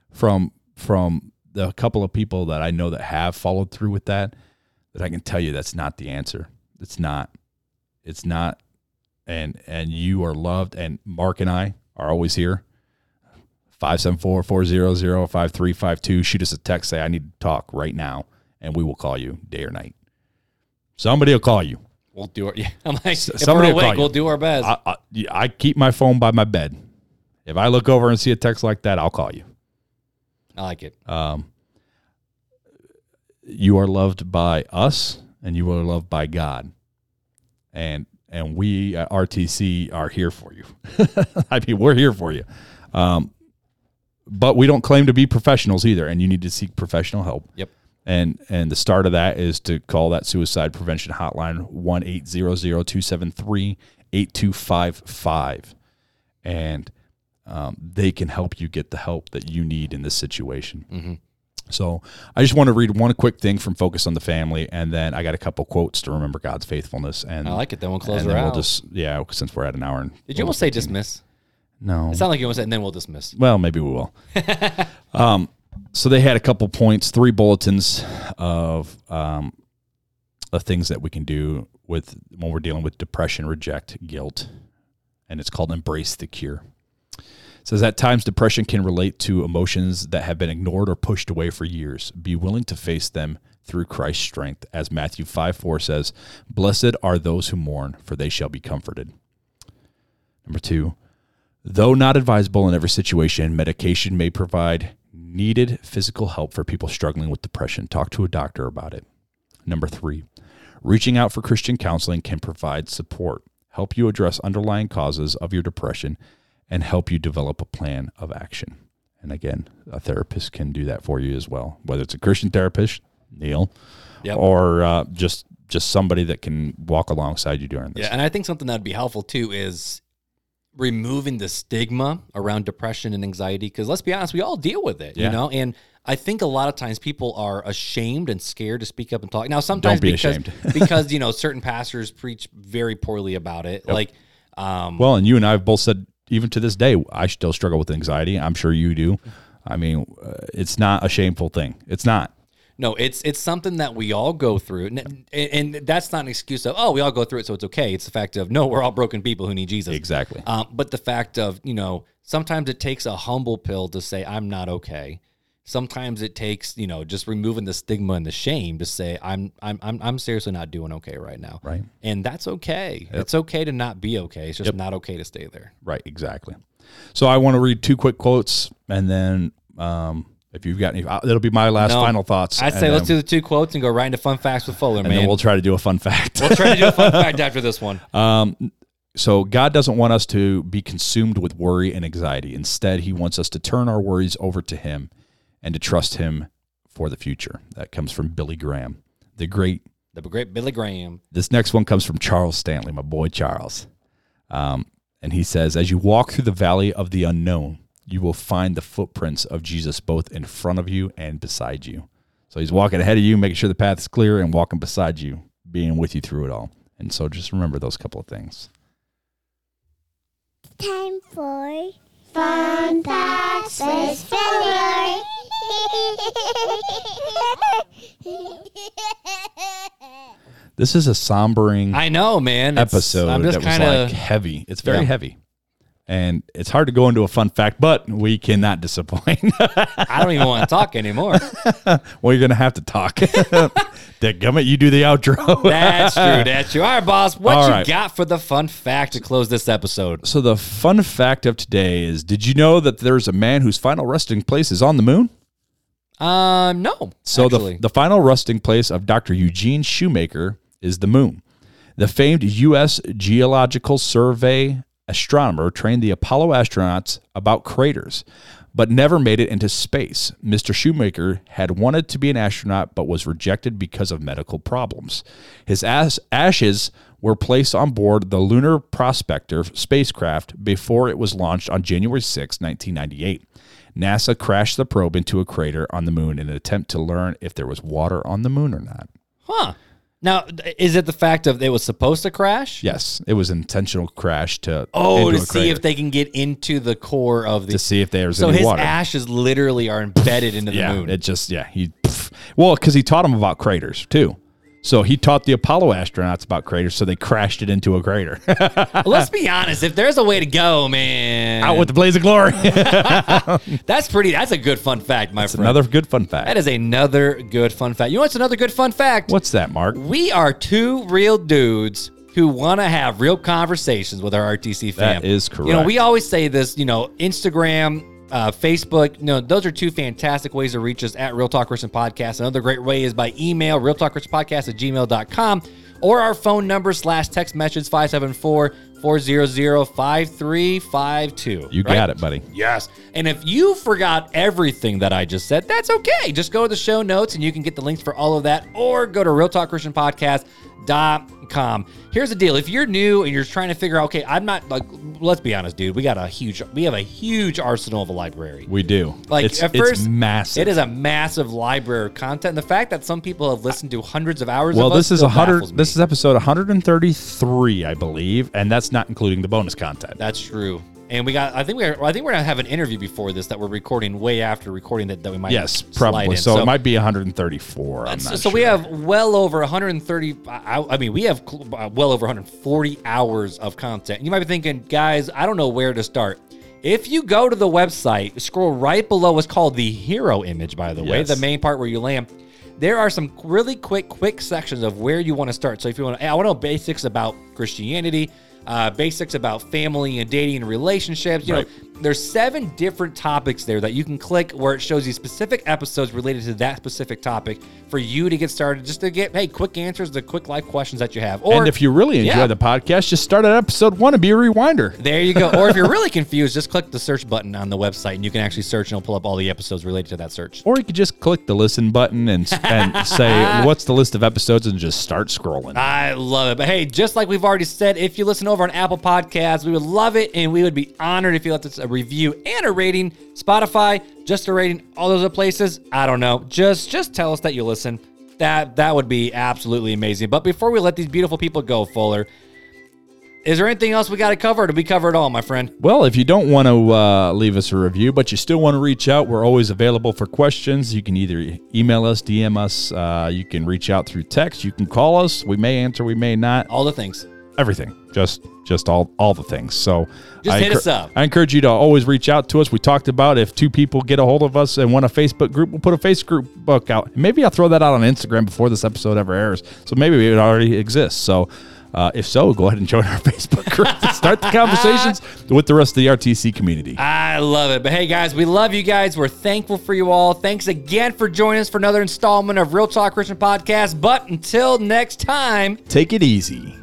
from from the couple of people that I know that have followed through with that. That I can tell you that's not the answer. It's not. It's not. And and you are loved. And Mark and I are always here. 574-400-5352. Shoot us a text. Say, I need to talk right now. And we will call you day or night. Somebody will call you. we'll do it. Yeah, I'm like, if somebody we're will call awake, we'll do our best. I, I, I keep my phone by my bed. If I look over and see a text like that, I'll call you. I like it. Um, you are loved by us, and you are loved by God, and and we at RTC are here for you. I mean, we're here for you. Um, but we don't claim to be professionals either, and you need to seek professional help. Yep. And and the start of that is to call that suicide prevention hotline one eight zero zero two seven three eight two five five, and um, they can help you get the help that you need in this situation. Mm-hmm. So I just want to read one quick thing from Focus on the Family, and then I got a couple quotes to remember God's faithfulness. And I like it. Then we'll close and then out. we'll just yeah, since we're at an hour. And Did you almost say dismiss? no? It sounded like you almost said, and then we'll dismiss. Well, maybe we will. um, so they had a couple points, three bulletins of um, of things that we can do with when we're dealing with depression, reject, guilt, and it's called embrace the cure. It says at times depression can relate to emotions that have been ignored or pushed away for years. Be willing to face them through Christ's strength, as Matthew five four says, "Blessed are those who mourn, for they shall be comforted." Number two, Though not advisable in every situation, medication may provide needed physical help for people struggling with depression. Talk to a doctor about it. Number three, reaching out for Christian counseling can provide support, help you address underlying causes of your depression, and help you develop a plan of action. And again, a therapist can do that for you as well, whether it's a Christian therapist, Neil, Yep. or uh, just just somebody that can walk alongside you during this. Yeah, and I think something that'd be helpful too is removing the stigma around depression and anxiety because let's be honest, we all deal with it, Yeah. you know. And I think a lot of times people are ashamed and scared to speak up and talk. Now, sometimes be because ashamed. because you know certain pastors preach very poorly about it, like. Um, Well, and you and I have both said, even to this day, I still struggle with anxiety. I'm sure you do. I mean, uh, it's not a shameful thing. It's not. No, it's it's something that we all go through, and, and that's not an excuse of oh we all go through it, so it's okay. It's the fact of no, we're all broken people who need Jesus. Exactly. Um, but the fact of you know sometimes it takes a humble pill to say I'm not okay. Sometimes it takes you know just removing the stigma and the shame to say I'm I'm I'm, I'm seriously not doing okay right now. Right. And that's okay. It's okay to not be okay. It's just not okay to stay there. Right, exactly. So I want to read two quick quotes, and then um, if you've got any, that'll be my last No, final thoughts. I'd and say let's do the two quotes and go right into fun facts with Fuller, and man. then we'll try to do a fun fact. we'll try to do a fun fact after this one. Um, so God doesn't want us to be consumed with worry and anxiety. Instead, He wants us to turn our worries over to Him and to trust Him for the future. That comes from Billy Graham, the great. The great Billy Graham. This next one comes from Charles Stanley, my boy Charles, um, and he says, "As you walk through the valley of the unknown, you will find the footprints of Jesus both in front of you and beside you." So He's walking ahead of you, making sure the path is clear, and walking beside you, being with you through it all. And so, just remember those couple of things. Time for Fun Facts with Fuller. This is a sombering I know, man. It's- episode I'm just that was kind of like heavy. It's very Yeah. heavy. And it's hard to go into a fun fact, but we cannot disappoint. I don't even want to talk anymore. well, you're going to have to talk. Dadgummit, you do the outro. That's true. That's true. All right, boss. What All you right. got for the fun fact to close this episode? so, the fun fact of today is Did you know that there's a man whose final resting place is on the moon? Um, no. So, actually. the, the final resting place of Dr. Eugene Shoemaker is the moon. The famed U.S. Geological Survey astronomer trained the Apollo astronauts about craters, but never made it into space. Mr. Shoemaker had wanted to be an astronaut, but was rejected because of medical problems. His ashes were placed on board the Lunar Prospector spacecraft before it was launched on January 6, 1998. NASA crashed the probe into a crater on the moon in an attempt to learn if there was water on the moon or not. huh? Now, is it the fact of it was supposed to crash? Yes, it was intentional crash to Oh, to see if they can get into the core of the. to see if there's so his water. ashes literally are embedded into the yeah, moon. it just yeah he pff. well because he taught them about craters too. So he taught the Apollo astronauts about craters, so they crashed it into a crater. Let's be honest. If there's a way to go, man, Out with the blaze of glory. that's pretty. That's a good fun fact, my friend. Another good fun fact. That is another good fun fact. You know what's another good fun fact? What's that, Mark? We are two real dudes who want to have real conversations with our RTC fam. That is You know, we always say this, you know, Instagram, uh, Facebook, know, those are two fantastic ways to reach us at Real Talk Christian Podcast. Another great way is by email, Real Talk Christian Podcast at gmail.com, or our phone number slash text message 574 400 5352. You got it, buddy. Yes. And if you forgot everything that I just said, that's okay. Just go to the show notes and you can get the links for all of that or go to realtalkchristianpodcast.com. Here's the deal. If you're new and you're trying to figure out, okay, I'm not like let's be honest, dude. We got a huge we have a huge arsenal of a library. We do. Like it's, at it's first, massive. It is a massive library of content. And the fact that some people have listened to hundreds of hours. Well, of us this is a hundred. This is episode 133, I believe, and that's not including the bonus content. That's true. And we got. I think we're. I think we're gonna have an interview before this that we're recording way after recording that. That we might. yes, probably. in. So, it might be 134. I'm So, not so we have well over 130. I, I mean, we have uh, well over 140 hours of content. You might be thinking, guys, I don't know where to start. If you go to the website, scroll right below what's called the hero image, by the way, the main part where you land. There are some really quick, quick sections of where you want to start. So if you want to, I want to know basics about Christianity, uh, basics about family and dating and relationships. You Right. know, there's seven different topics there that you can click where it shows you specific episodes related to that specific topic for you to get started, just to get hey quick answers to quick life questions that you have. Or and if you really enjoy Yeah. the podcast, just start at episode one and be a rewinder. there you go. or if you're really confused, just click the search button on the website and you can actually search and it'll pull up all the episodes related to that search. Or you could just click the listen button and, and say, what's the list of episodes and just start scrolling. I love it. But hey, just like we've already said, if you listen over on Apple Podcasts, we would love it and we would be honored if you left us a review and a rating. Spotify, just a rating, all those other places. I don't know. Just just tell us that you listen. That that would be absolutely amazing. But before we let these beautiful people go, Fuller, is there anything else we got to cover? Did we cover it all, my friend? Well, if you don't want to uh, leave us a review, but you still want to reach out, we're always available for questions. You can either email us, DM us, uh, you can reach out through text, you can call us. We may answer, we may not. All the things. Everything, just just all all the things. So Just I hit us up. I encourage you to always reach out to us. We talked about if two people get a hold of us and want a Facebook group, we'll put a Facebook book out. Maybe I'll throw that out on Instagram before this episode ever airs. So maybe it already exists. So. Uh, if so, go ahead and join our Facebook group start the conversations with the rest of the RTC community. I love it. But hey, guys, we love you guys. We're thankful for you all. Thanks again for joining us for another installment of Real Talk Christian Podcast. But until next time, Take it easy.